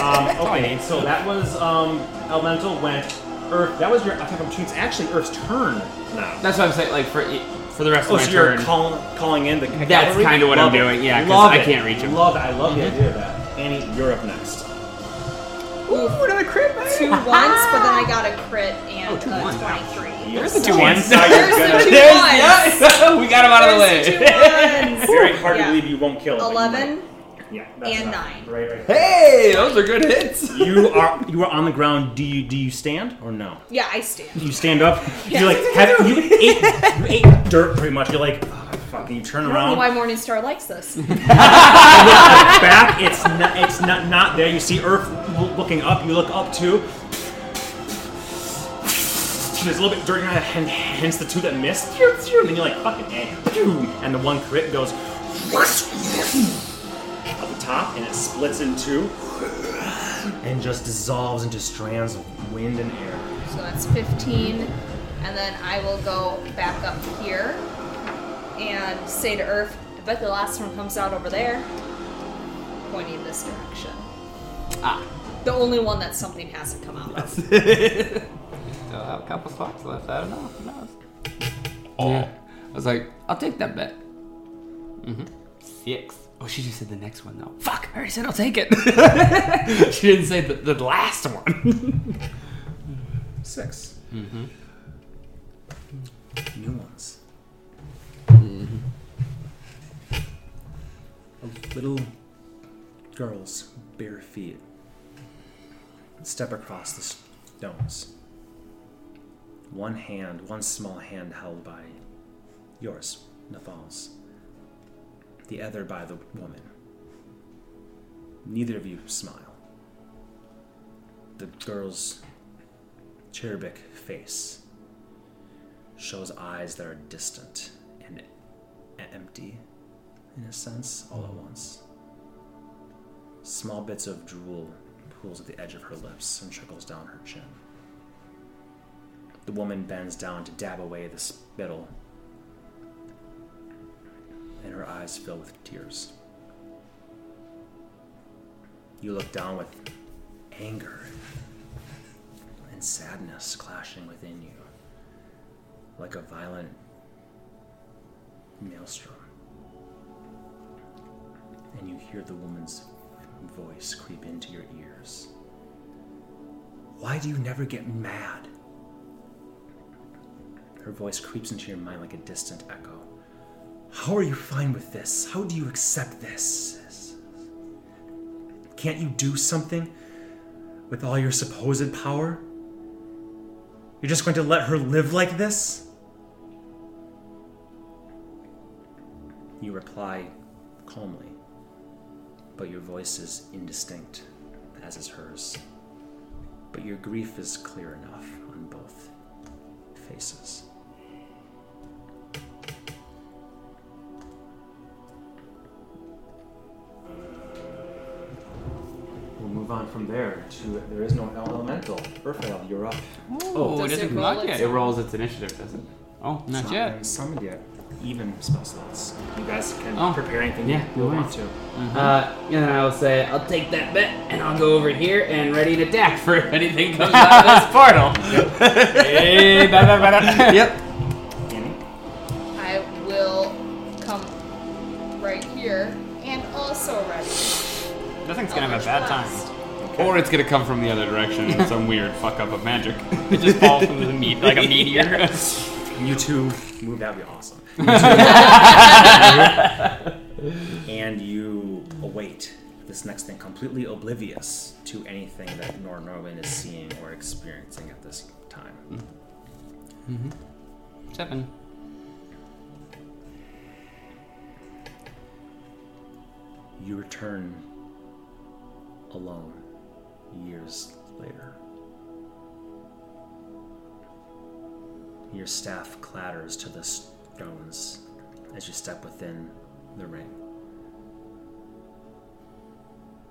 um, okay, so that was um, Elemental went Earth. That was your attack opportunity. It's actually Earth's turn now. That's what I'm saying. Like for for the rest Oh, of my so you're turn. calling, calling in the That's kinda what I'm it. doing, yeah, 'cause Love I can't reach 'em. Love it. I love the idea of that. Annie, you're up next. Ooh, another crit. Two once, but then I got a crit and Oh, two a ones. 23. There's the two ones. Now you're There's the gonna- two There's- yeah, we got him out of the There's the way. two ones. Very hard Yeah. to believe you won't kill it. but you 11. Yeah, that's and enough. nine. Right, right. Hey, those are good hits. You are you are on the ground. Do you do you stand or no? Yeah, I stand. Do you stand up. Yeah. You like have, you ate you ate dirt pretty much. You're like fuck. And you turn I don't know around. why Morningstar likes this. back. It's not. It's not not there. You see Earth looking up. You look up too. there's a little bit dirt in your hand, and hence the two that missed. And then you're like, fucking A. And the one crit goes up the top, and it splits in two, and just dissolves into strands of wind and air. So that's 15. And then I will go back up here and say to Earth, I bet the last one comes out over there. Pointing this direction. Ah. The only one that something hasn't come out of. Still have a couple spots left. I don't know. Who knows? Oh. Yeah. I was like, I'll take that bet. Mm-hmm. Six. Oh, she just said the next one though. Fuck! I already said I'll take it. she didn't say the, the last one. Six. mm-hmm. New ones. Little girls, bare feet, step across the stones. One hand, one small hand held by yours, Nathal's. The other by the woman. Neither of you smile. The girl's cherubic face shows eyes that are distant and empty, in a sense, all at once. Small bits of drool pools at the edge of her lips and trickles down her chin. The woman bends down to dab away the spittle, and her eyes fill with tears. You look down with anger and sadness clashing within you like a violent maelstrom. And you hear the woman's voice creep into your ears. Why do you never get mad? Her voice creeps into your mind like a distant echo. How are you fine with this? How do you accept this? Can't you do something with all your supposed power? You're just going to let her live like this? You reply calmly, but your voice is indistinct, as is hers. But your grief is clear enough on both faces. We'll move on from there to there is no elemental. Raphael, you're up. Oh, Does it doesn't it come roll out yet. It rolls its initiative, doesn't it? Oh, It's not not yet. summoned yet. Even spell slots. You guys can Oh. prepare anything Yeah, you no want worries. to. Uh, and then I will say, I'll take that bet, and I'll go over here and ready to attack for if anything comes out of this portal. Hey, da, da, da, da. yep. Annie? I will come right here and also ready. Nothing's gonna have a bad time. Or it's gonna come from the other direction in some weird fuck up of magic. It just falls from the meat like a meteor. You two move. That would be awesome. And you await this next thing, completely oblivious to anything that Nor Norwin is seeing or experiencing at this time. Mm-hmm. Seven. You return alone years later. Your staff clatters to the stones as you step within the ring.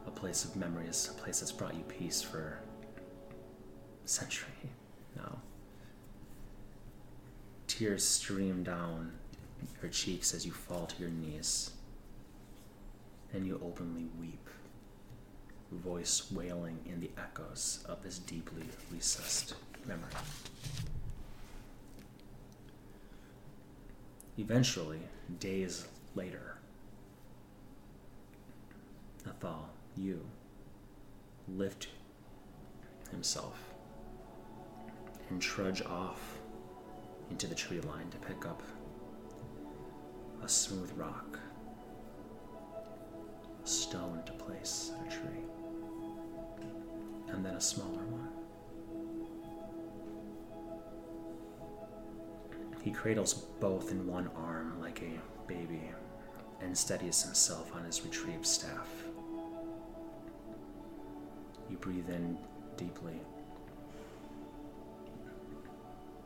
A place of memories, a place that's brought you peace for a century now. Tears stream down your cheeks as you fall to your knees and you openly weep, voice wailing in the echoes of this deeply recessed memory. Eventually, days later, Nathal, you, lift himself and trudge off into the tree line to pick up a smooth rock a stone to place at a tree, and then a smaller one. He cradles both in one arm like a baby and steadies himself on his retrieved staff. You breathe in deeply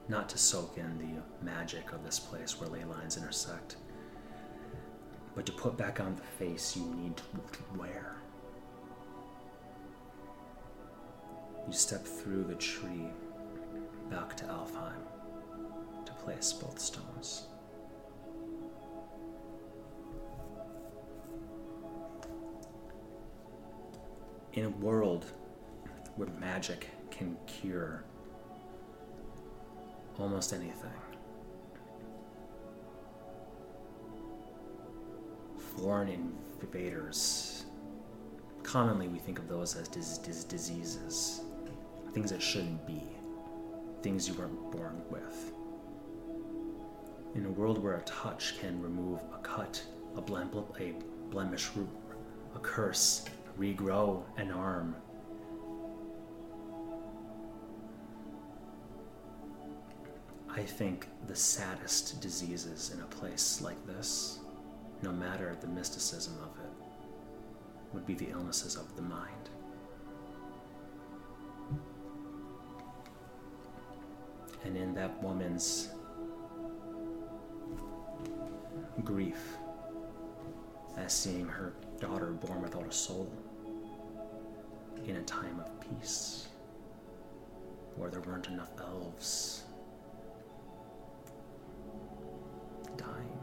not to soak in the magic of this place where ley lines intersect, but to put back on the face you need to, wear. You step through the tree back to Alfheim place both stones. In a world where magic can cure almost anything, foreign invaders, commonly we think of those as dis- dis- diseases, things that shouldn't be, things you weren't born with. In a world where a touch can remove a cut, a, blem- a blemish, a curse, regrow an arm. I think the saddest diseases in a place like this, no matter the mysticism of it, would be the illnesses of the mind. And in that woman's grief, as seeing her daughter born without a soul, in a time of peace, where there weren't enough elves dying.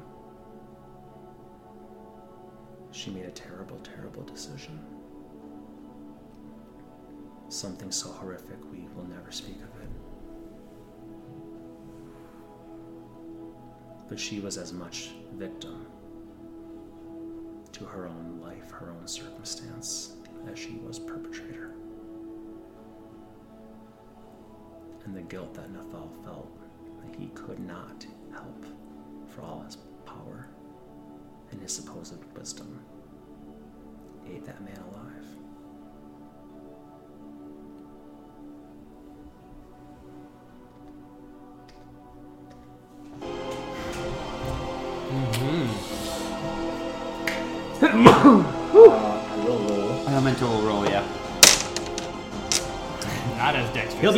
She made a terrible, terrible decision. Something so horrific we will never speak of it. But she was as much victim to her own life, her own circumstance, as she was perpetrator. And the guilt that Nathal felt that he could not help for all his power and his supposed wisdom ate that man alive.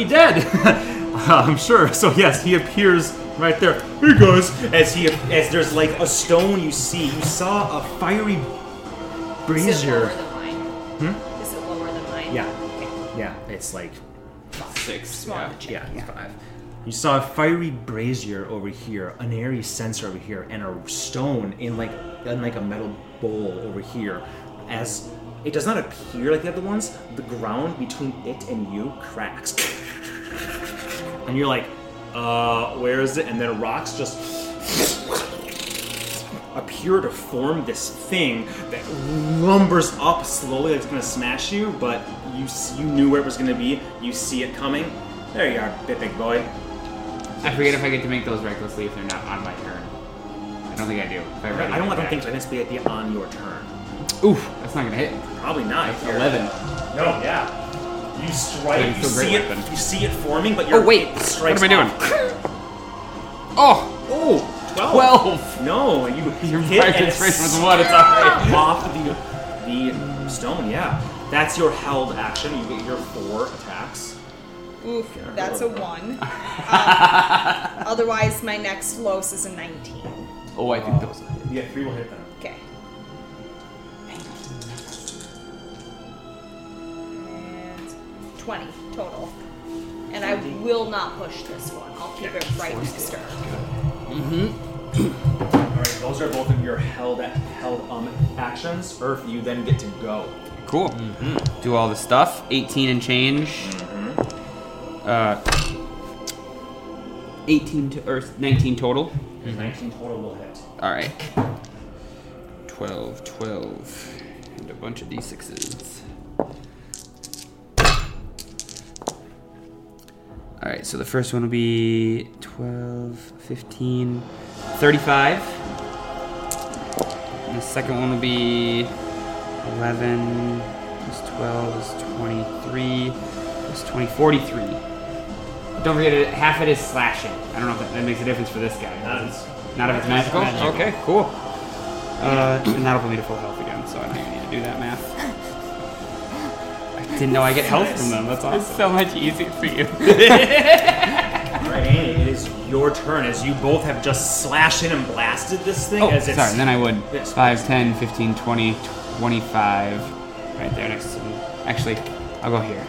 Be dead. Uh, I'm sure. So yes, he appears right there. Hey guys, as he as there's like a stone you see. You saw a fiery Is it lower brazier. than mine? Hmm? Is it lower than mine? Yeah, yeah. It's like Six. Small Yeah. check. yeah, five. You saw a fiery brazier over here, an airy censer over here, and a stone in like in like a metal bowl over here. As it does not appear like the other ones, the ground between it and you cracks, and you're like, uh, where is it? And then rocks just appear to form this thing that lumbers up slowly, it's gonna smash you. But you you knew where it was gonna be. You see it coming. There you are, big big boy. I forget if I get to make those recklessly if they're not on my turn. I don't think I do. I, I don't, I don't think so. I think it's be- be on your turn. Oof, that's not gonna hit. Probably not. you're- Eleven. No, yeah. You strike. You see it. weapon. You see it forming, but you're. Oh wait, it what am I doing? off. Oh, Oh, 12. Twelve. No, you Your hit and practice it rate was one. It's alright. off the the stone. Yeah, that's your held action. You get your four attacks. Oof, that's a one. Um, otherwise, my next lowest is a 19. Oh, I think those. Yeah, three will hit them. 20 total. And I will not push this one. I'll keep it right next to her. All right, those are both of your held held um actions. Earth, you then get to go. Cool. Do all the stuff. 18 and change. Uh, 18 to or 19 total. Nineteen total will hit. All right. 12, 12, and a bunch of d6s. All right, so the first one will be 12, 15, 35. And the second one will be 11 plus 12 is 23 plus 20, 43. Don't forget, it, half it is slashing. I don't know if that, that makes a difference for this guy. Not if it's magical? Magical. Okay, cool. Uh, and that'll put me to full health again, so I don't even need to do that math. I didn't know I get help from them. That's awesome. It's so much easier for you. Alright, Annie, it is your turn as you both have just slashed in and blasted this thing Oh, as it's sorry. Then I would Yes. 5, 10, 15, 20, 25. Right there next to me. Actually, I'll go here.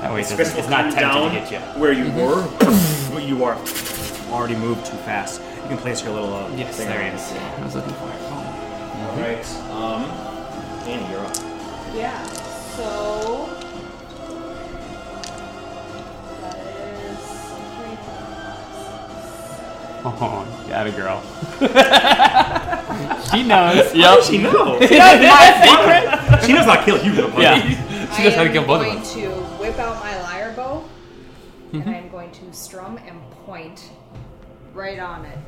That way It's, doesn't, it's will not come tempting down to hit you. where you were, but you are already moved too fast. You can place your little uh, Yes, thing there on it is. I was looking for it. Oh. Alright, um, Annie, you're up. Yeah. So Oh, got a girl. she knows. How Yep. does she know? She knows my secret. she knows how to kill you, though, Yeah. She knows how to I kill am both of going to whip out my lyre bow, Mm-hmm. and I am going to strum and point right on it,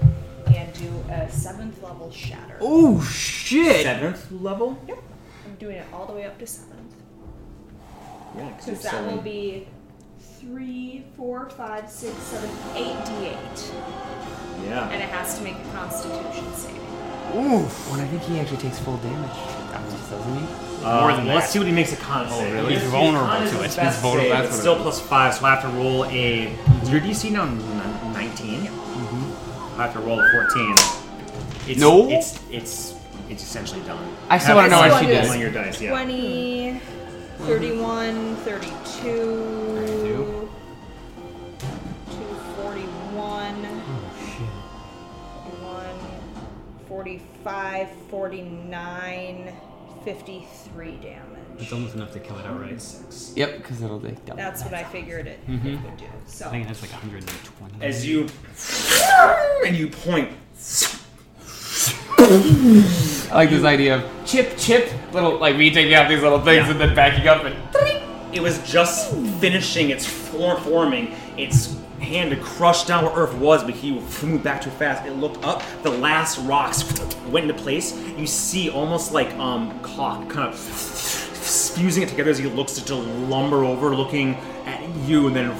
and do a seventh level shatter. Oh shit! Seventh level? Yep. I'm doing it all the way up to seventh. Yeah, 'cause So you're that will be three, four, five, six, seven, eight d8, Yeah. and it has to make a Constitution saving. Oof. Well, I think he actually takes full damage, doesn't he? Uh, More than Let's that. see what he makes a con save. really? He's His- his vulnerable to it. He's vulnerable- that's It's still plus five, so I have to roll a. Is your DC now n- 19? I have to roll a 14. It's, No. It's it's it's essentially done. I still wanna know it what she on does. one your dice, yeah. 20, 31, 32. 32, 241, 41, 45, 49, 53 damage. It's almost enough to kill it outright. Six. Yep, because it'll take double. That's what I figured it, Mm-hmm. it would do. So I think it has like 120. As you and you point, I like this idea of chip, chip, little like me taking out these little things Yeah. and then backing up and. it was just finishing its form forming. Its hand to crush down where Earth was, but he moved back too fast. It looked up. The last rocks went into place. You see almost like um cock kind of fusing it together as he looks to lumber over, looking at you, and then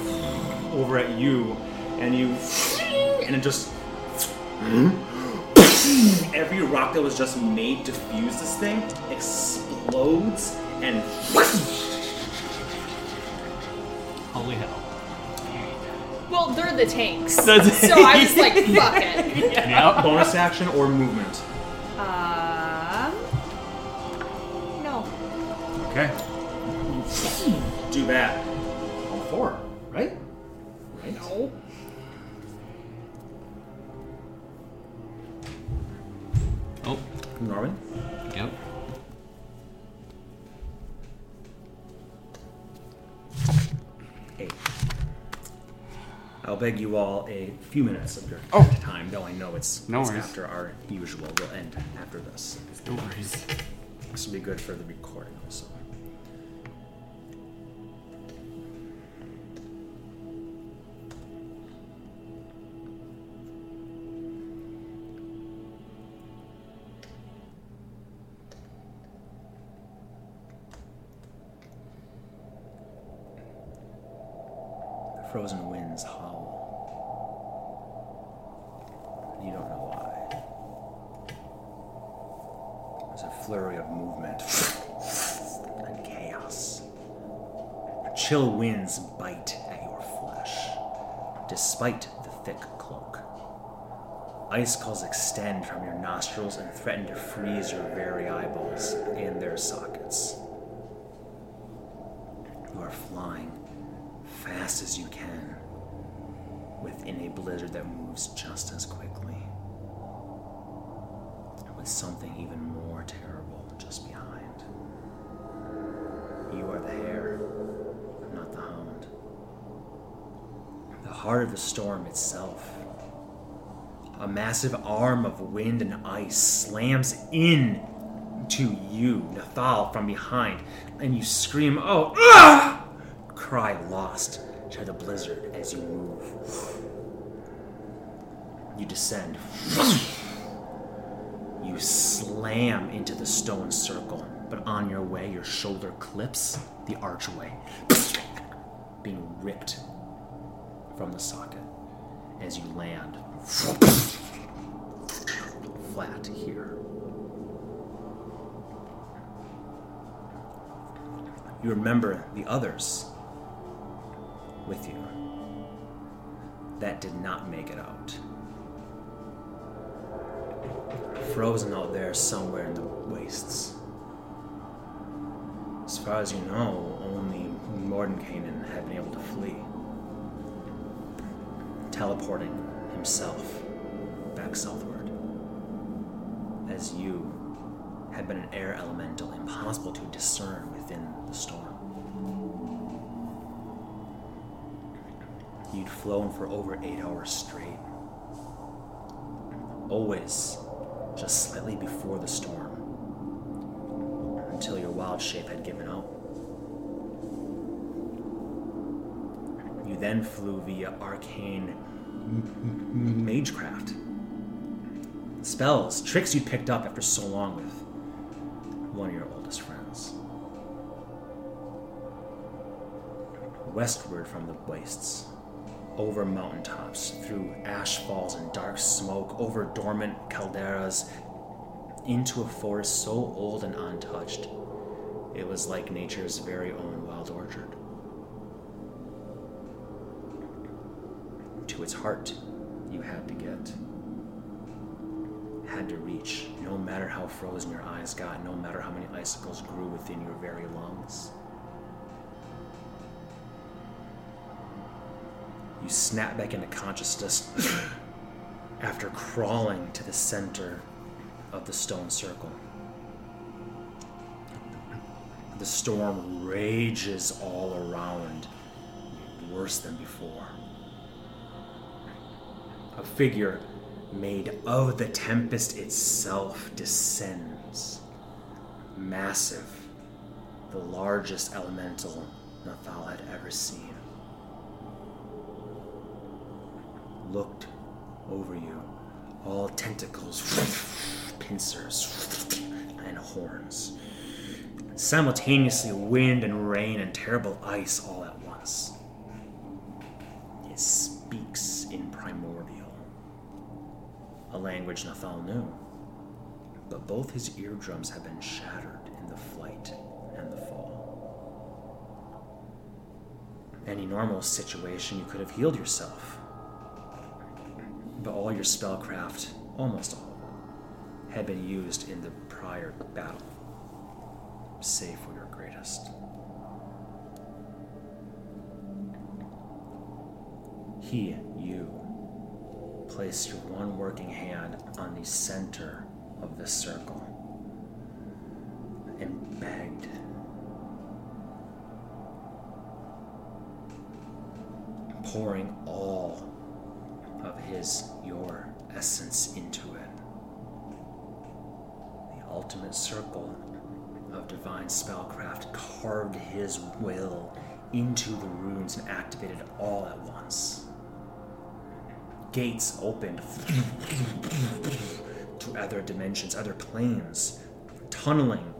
over at you, and you, and it just. Every rock that was just made to fuse this thing explodes and Holy hell. Well, they're the tanks. That's- so I was like, fuck it. Yep. bonus action or movement. Um, no. Okay. Do that. All four, right? Right. No. Oh, Norwin. I'll beg you all a few minutes of your Oh. time, though I know it's, No it's worries. after our usual. We'll end after this. No worries. This will be good for the recording frozen winds howl. And You don't know why. There's a flurry of movement and chaos. Chill winds bite at your flesh, despite the thick cloak. Icicles extend from your nostrils and threaten to freeze your very eyeballs in their sockets. You are flying fast as you can within a blizzard that moves just as quickly with something even more terrible just behind. You are the hare, not the hound. The heart of the storm itself. A massive arm of wind and ice slams in to you, Nathal, from behind, and you scream, Oh, ah! Cry lost to the blizzard as you move. You descend. You slam into the stone circle, but on your way, your shoulder clips the archway, being ripped from the socket as you land flat here. You remember the others with you. that did not make it out. Frozen out there somewhere in the wastes. As far as you know, only Mordenkainen had been able to flee, teleporting himself back southward. As you had been an air elemental impossible to discern within the storm. Flown for over eight hours straight. Always just slightly before the storm. Until your wild shape had given out. You then flew via arcane magecraft. Spells, tricks you'd picked up after so long with one of your oldest friends. Westward from the wastes, over mountaintops, through ash falls and dark smoke, over dormant calderas, into a forest so old and untouched, it was like nature's very own wild orchard. To its heart, you had to get. Had to reach, no matter how frozen your eyes got, no matter how many icicles grew within your very lungs. You snap back into consciousness after crawling to the center of the stone circle. The storm rages all around, worse than before. A figure made of the tempest itself descends. Massive, the largest elemental Nathal had ever seen. Looked over you, all tentacles, pincers, and horns. Simultaneously, wind and rain and terrible ice all at once. It speaks in primordial, a language Nathal knew, but both his eardrums have been shattered in the flight and the fall. Any normal situation, you could have healed yourself, but all your spellcraft, almost all of it, had been used in the prior battle, save for your greatest. He, you, place your one working hand on the center of the circle and begged. Pouring all his, your essence into it. The ultimate circle of divine spellcraft carved his will into the runes and activated all at once. Gates opened to other dimensions, other planes, tunneling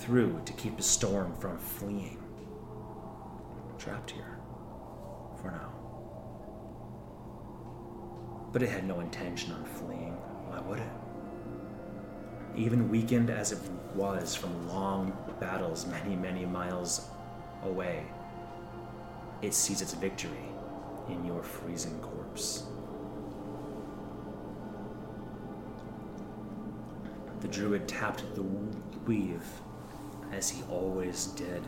through to keep the storm from fleeing. Trapped here for now. But it had no intention on fleeing. Why would it? Even weakened as it was from long battles many, many miles away, it sees its victory in your freezing corpse. The druid tapped the weave as he always did.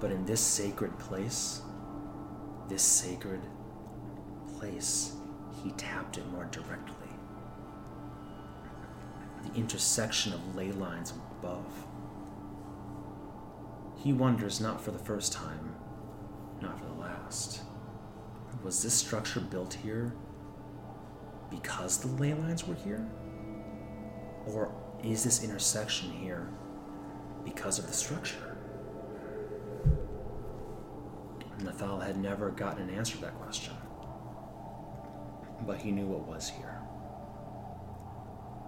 But in this sacred place, this sacred place, he tapped it more directly. The intersection of ley lines above. He wonders not for the first time, not for the last. Was this structure built here because the ley lines were here? Or is this intersection here because of the structure? Nathal had never gotten an answer to that question. But he knew what was here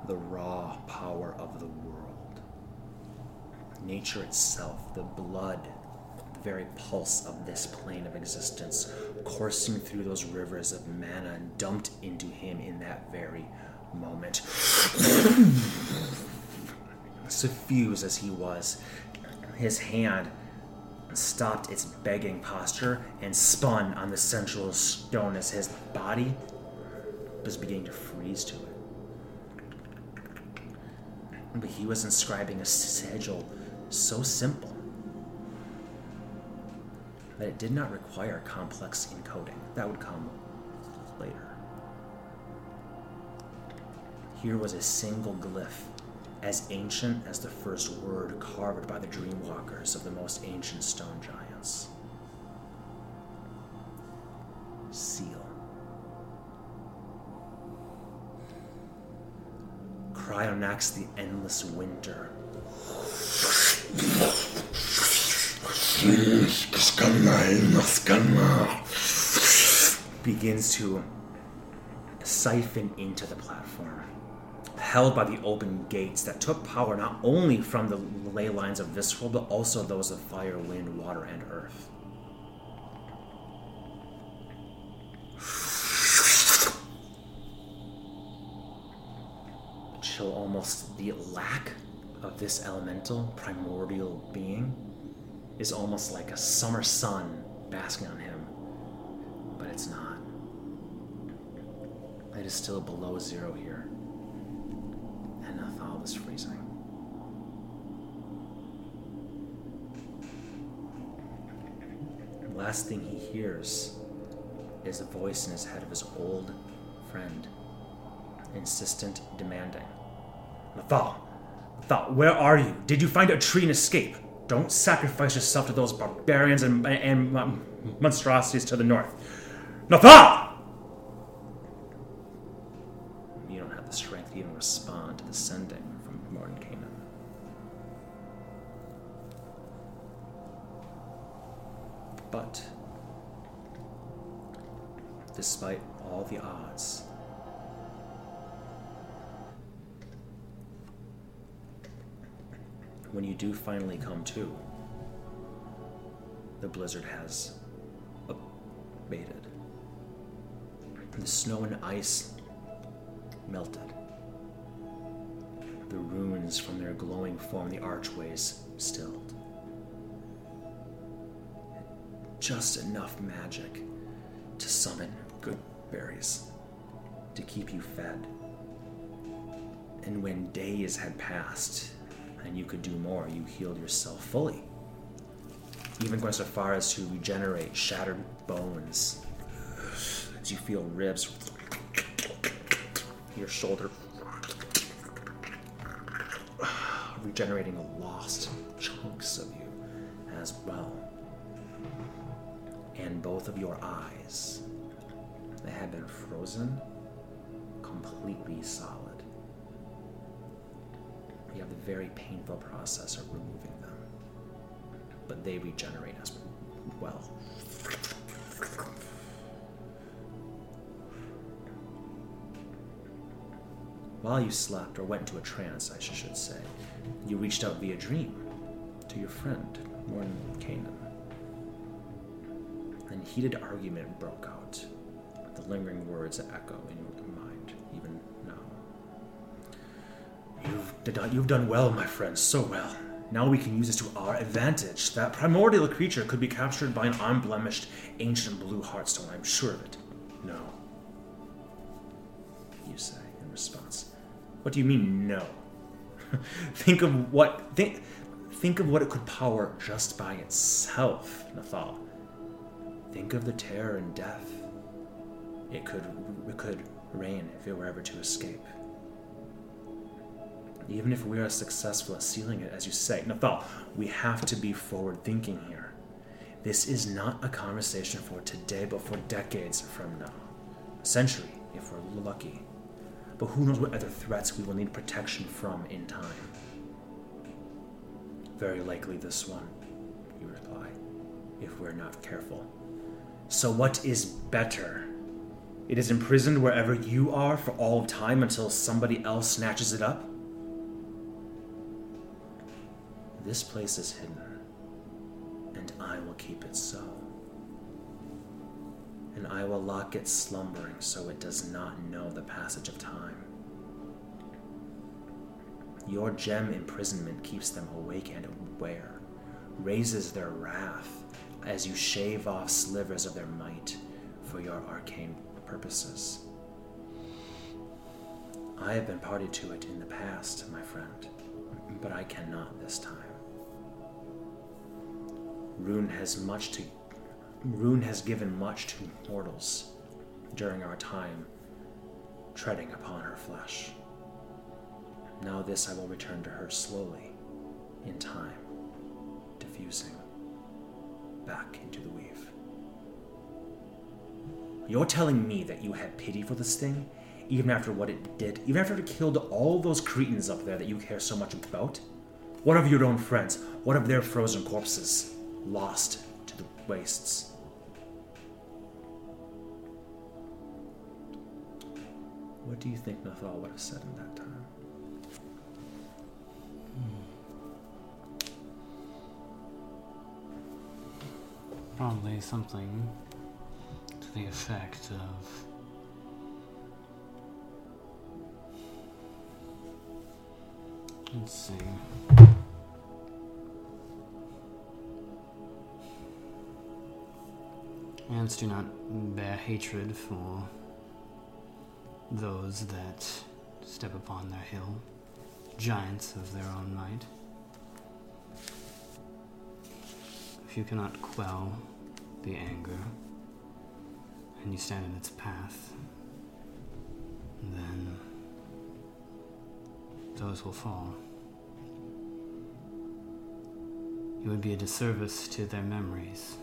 the raw power of the world. Nature itself, the blood, the very pulse of this plane of existence, coursing through those rivers of mana dumped into him in that very moment. Suffused as he was, his hand stopped its begging posture and spun on the central stone as his body was beginning to freeze to it. But he was inscribing a sigil so simple that it did not require complex encoding. That would come later. Here was a single glyph, as ancient as the first word carved by the dreamwalkers of the most ancient stone giants. Seal. Cryonax the endless winter. begins to siphon into the platform, held by the open gates that took power not only from the ley lines of Visceral, but also those of fire, wind, water, and earth. Chill almost the lack of this elemental primordial being is almost like a summer sun basking on him, but it's not. It is still below zero here, and Nathal is freezing. Last thing he hears is a voice in his head of his old friend, insistent, demanding. Nathal, Nathal, where are you? Did you find a tree and escape? Don't sacrifice yourself to those barbarians and, and, um, monstrosities to the north. Nathal! Come the blizzard has abated. The snow and ice melted. The runes from their glowing form, the archways stilled. Just enough magic to summon good berries to keep you fed. And when days had passed and you could do more, you healed yourself fully. Even going so far as to regenerate shattered bones as you feel ribs, your shoulder regenerating lost chunks of you as well. And both of your eyes that had been frozen completely solid. Have the very painful process of removing them, but they regenerate as well. While you slept, or went into a trance, I should say, you reached out via dream to your friend, Morton Canaan. And heated argument broke out. The lingering words echo in your You've, done- well, my friend, so well. Now we can use this to our advantage. That primordial creature could be captured by an unblemished ancient blue heartstone, I'm sure of it. No. You say in response. What do you mean, no? think of what think think of what it could power just by itself, Nathal. Think of the terror and death it could it could rain if it were ever to escape. Even if we are successful at sealing it, as you say, Nathal, we have to be forward thinking here. This is not a conversation for today, but for decades from now. A century, if we're lucky. But who knows what other threats we will need protection from in time? Very likely this one, you reply, if we're not careful. So, what is better? It is imprisoned wherever you are for all time until somebody else snatches it up? This place is hidden, and I will keep it so. And I will lock it slumbering so it does not know the passage of time. Your gem imprisonment keeps them awake and aware, raises their wrath as you shave off slivers of their might for your arcane purposes. I have been party to it in the past, my friend, but I cannot this time. Rune has much to Rune has given much to mortals during our time treading upon her flesh. Now this I will return to her slowly, in time, diffusing back into the weave. You're telling me that you had pity for this thing, even after what it did, even after it killed all those cretins up there that you care so much about? What of your own friends? What of their frozen corpses, lost to the wastes? What do you think Nathal would have said in that time? Hmm. Probably something to the effect of. Let's see. Ants do not bear hatred for those that step upon their hill, giants of their own might. If you cannot quell the anger and you stand in its path, then those will fall. It would be a disservice to their memories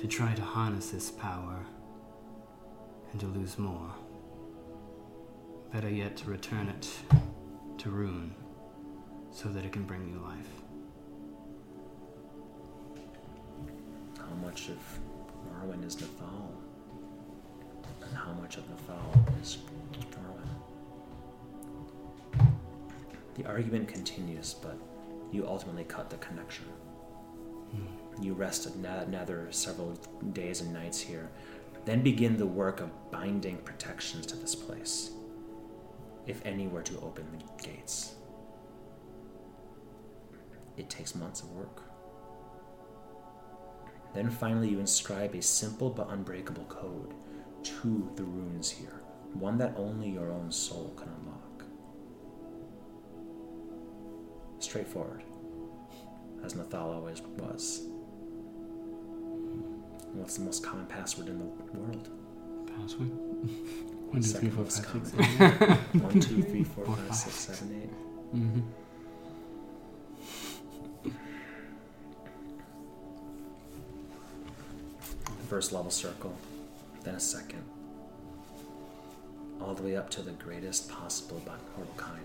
to try to harness this power and to lose more. Better yet, to return it to Rune so that it can bring you life. How much of Norwin is Nathal? And how much of Nathal is Norwin? The argument continues, but you ultimately cut the connection. Hmm. You rest ano- another several days and nights here, then begin the work of binding protections to this place, if any were to open the gates. It takes months of work. Then finally, you inscribe a simple but unbreakable code to the runes here, one that only your own soul can unlock. Straightforward, as Nathal always was. What's the most common password in the world? Password? One, two, three, four, five, six, seven. One, two, three, four, Four, five, six. seven, eight. Mm-hmm. First level circle, then a second, all the way up to the greatest possible but mortal kind.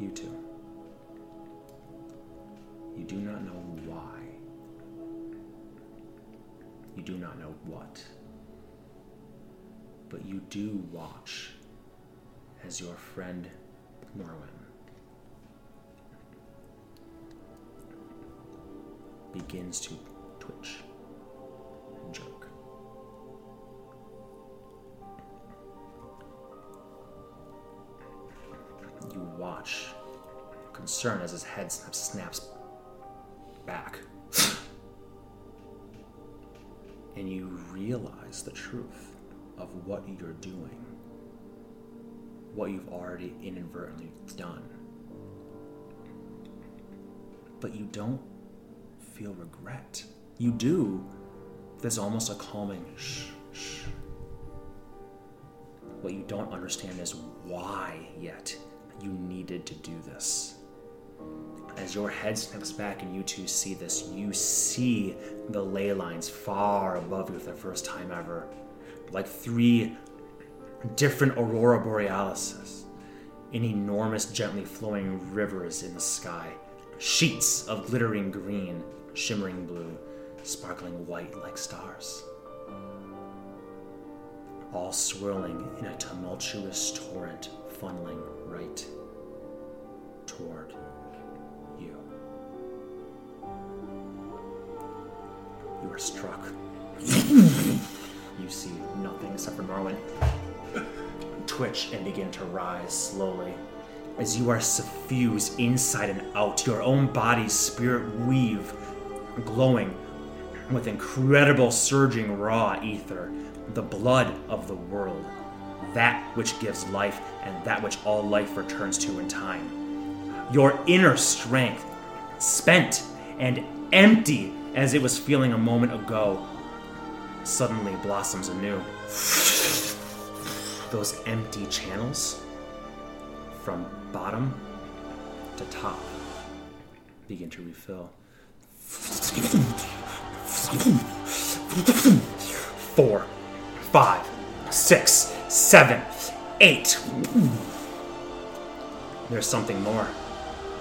You two. You do not know why. You do not know what. But you do watch as your friend Norwin begins to twitch watch, concern as his head snaps, snaps back. and you realize the truth of what you're doing what you've already inadvertently done. But you don't feel regret. You do. There's almost a calming shh, shh. What you don't understand is why yet you needed to do this. As your head snaps back and you two see this, you see the ley lines far above you for the first time ever. Like three different aurora borealises in enormous gently flowing rivers in the sky sheets of glittering green shimmering blue sparkling white like stars all swirling in a tumultuous torrent funneling right toward you. You are struck. You see nothing except for Norwin. Twitch and begin to rise slowly. As you are suffused inside and out, your own body's spirit weave, glowing with incredible surging raw ether, the blood of the world, that which gives life and that which all life returns to in time. Your inner strength, spent and empty as it was feeling a moment ago, suddenly blossoms anew. Those empty channels from bottom to top begin to refill. Four, five, six, seven, eight. There's something more.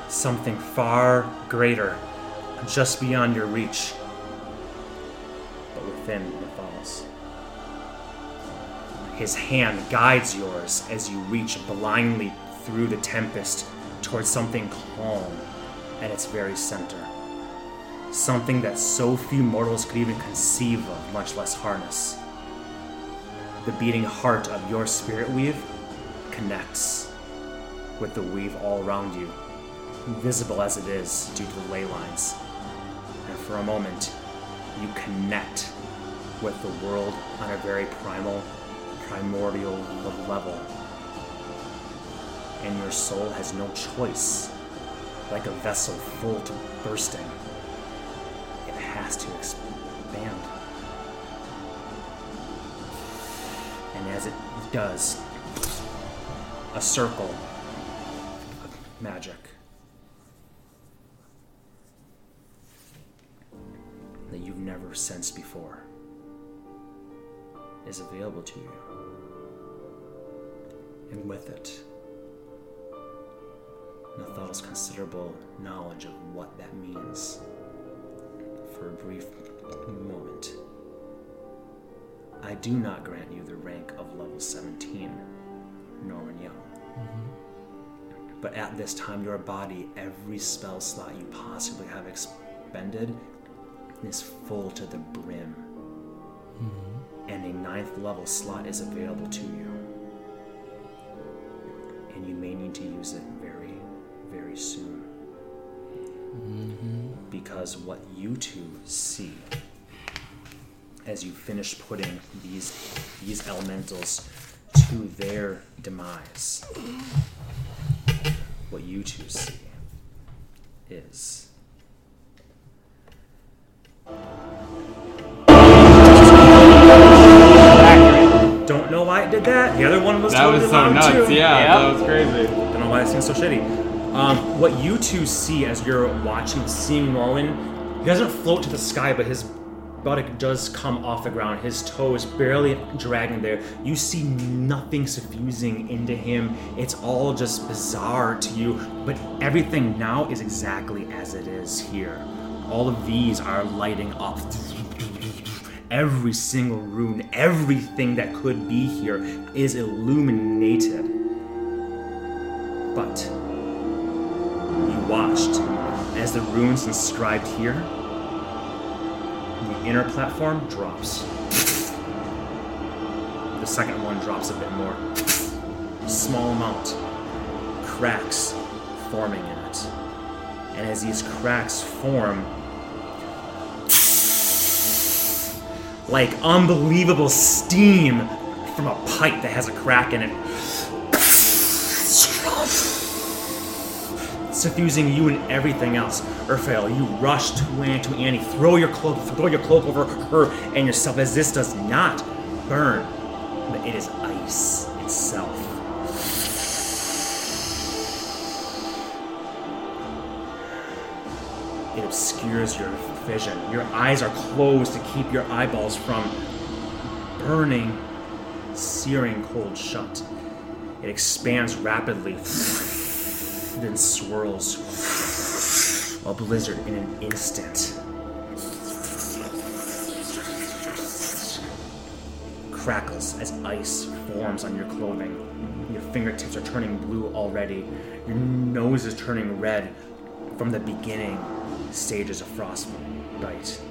Something far greater, just beyond your reach, but within Nathalos. His hand guides yours as you reach blindly through the tempest towards something calm at its very center. Something that so few mortals could even conceive of, much less harness. The beating heart of your spirit weave connects with the weave all around you, visible as it is due to the ley lines. And for a moment, you connect with the world on a very primal, primordial level. And your soul has no choice, like a vessel full to bursting. It has to expand. And as it does, a circle of magic that you've never sensed before is available to you. And with it, Nathal's considerable knowledge of what that means. For a brief moment, I do not grant you the rank of level 17, Norwin Young. Mm-hmm. But at this time, your body, every spell slot you possibly have expended, is full to the brim. Mm-hmm. And a ninth level slot is available to you. And you may need to use it very, very soon. Mm-hmm. Because what you two see as you finish putting these these elementals to their demise, what you two see is don't know why it did that. The other one was That totally was so loud, nuts. too. Yeah, Yep. that was crazy. Don't know why it seems so shitty. Um, what you two see as you're watching, seeing Norwin, he doesn't float to the sky, but his buttock does come off the ground. His toe is barely dragging there. You see nothing suffusing into him. It's all just bizarre to you, but everything now is exactly as it is here. All of these are lighting up. Every single rune, everything that could be here is illuminated. But you watched as the runes inscribed here, inner platform drops. The second one drops a bit more. Small amount. Cracks forming in it. And as these cracks form, like unbelievable steam from a pipe that has a crack in it. Suffusing you and everything else. Urfael, you rush to land to Annie, throw your cloak, throw your cloak over her and yourself, as this does not burn, but it is ice itself. It obscures your vision. Your eyes are closed to keep your eyeballs from burning, searing cold shut. It expands rapidly, then swirls. A blizzard in an instant. Crackles as ice forms on your clothing. Your fingertips are turning blue already. Your nose is turning red from the beginning stages of frostbite.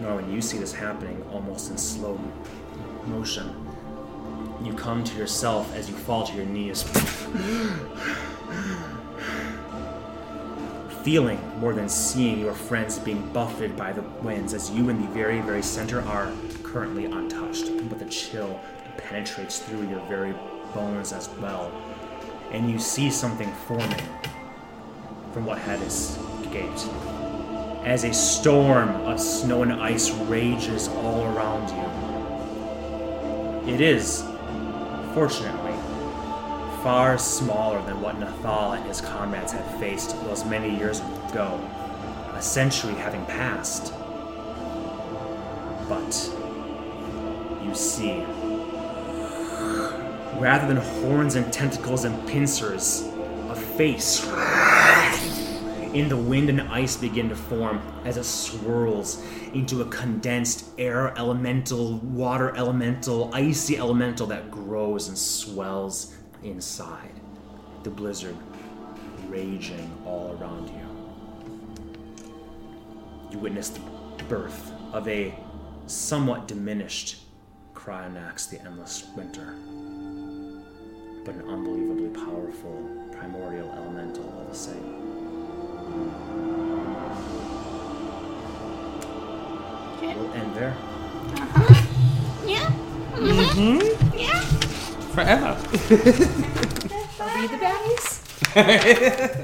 Norwin, you see this happening almost in slow motion. You come to yourself as you fall to your knees. Feeling more than seeing your friends being buffeted by the winds as you in the very, very center are currently untouched, but the chill penetrates through your very bones as well. And you see something forming from what had escaped as a storm of snow and ice rages all around you. It is, fortunately, far smaller than what Nathal and his comrades had faced those many years ago, a century having passed. But you see, rather than horns and tentacles and pincers, a face in the wind and ice begin to form as it swirls into a condensed air elemental, water elemental, icy elemental that grows and swells inside. The blizzard raging all around you. You witness the birth of a somewhat diminished Cryonax, the Endless Winter, but an unbelievably powerful primordial elemental all the same. We'll end there. Uh huh. Yeah. mm-hmm Yeah. Forever. Are we the baddies?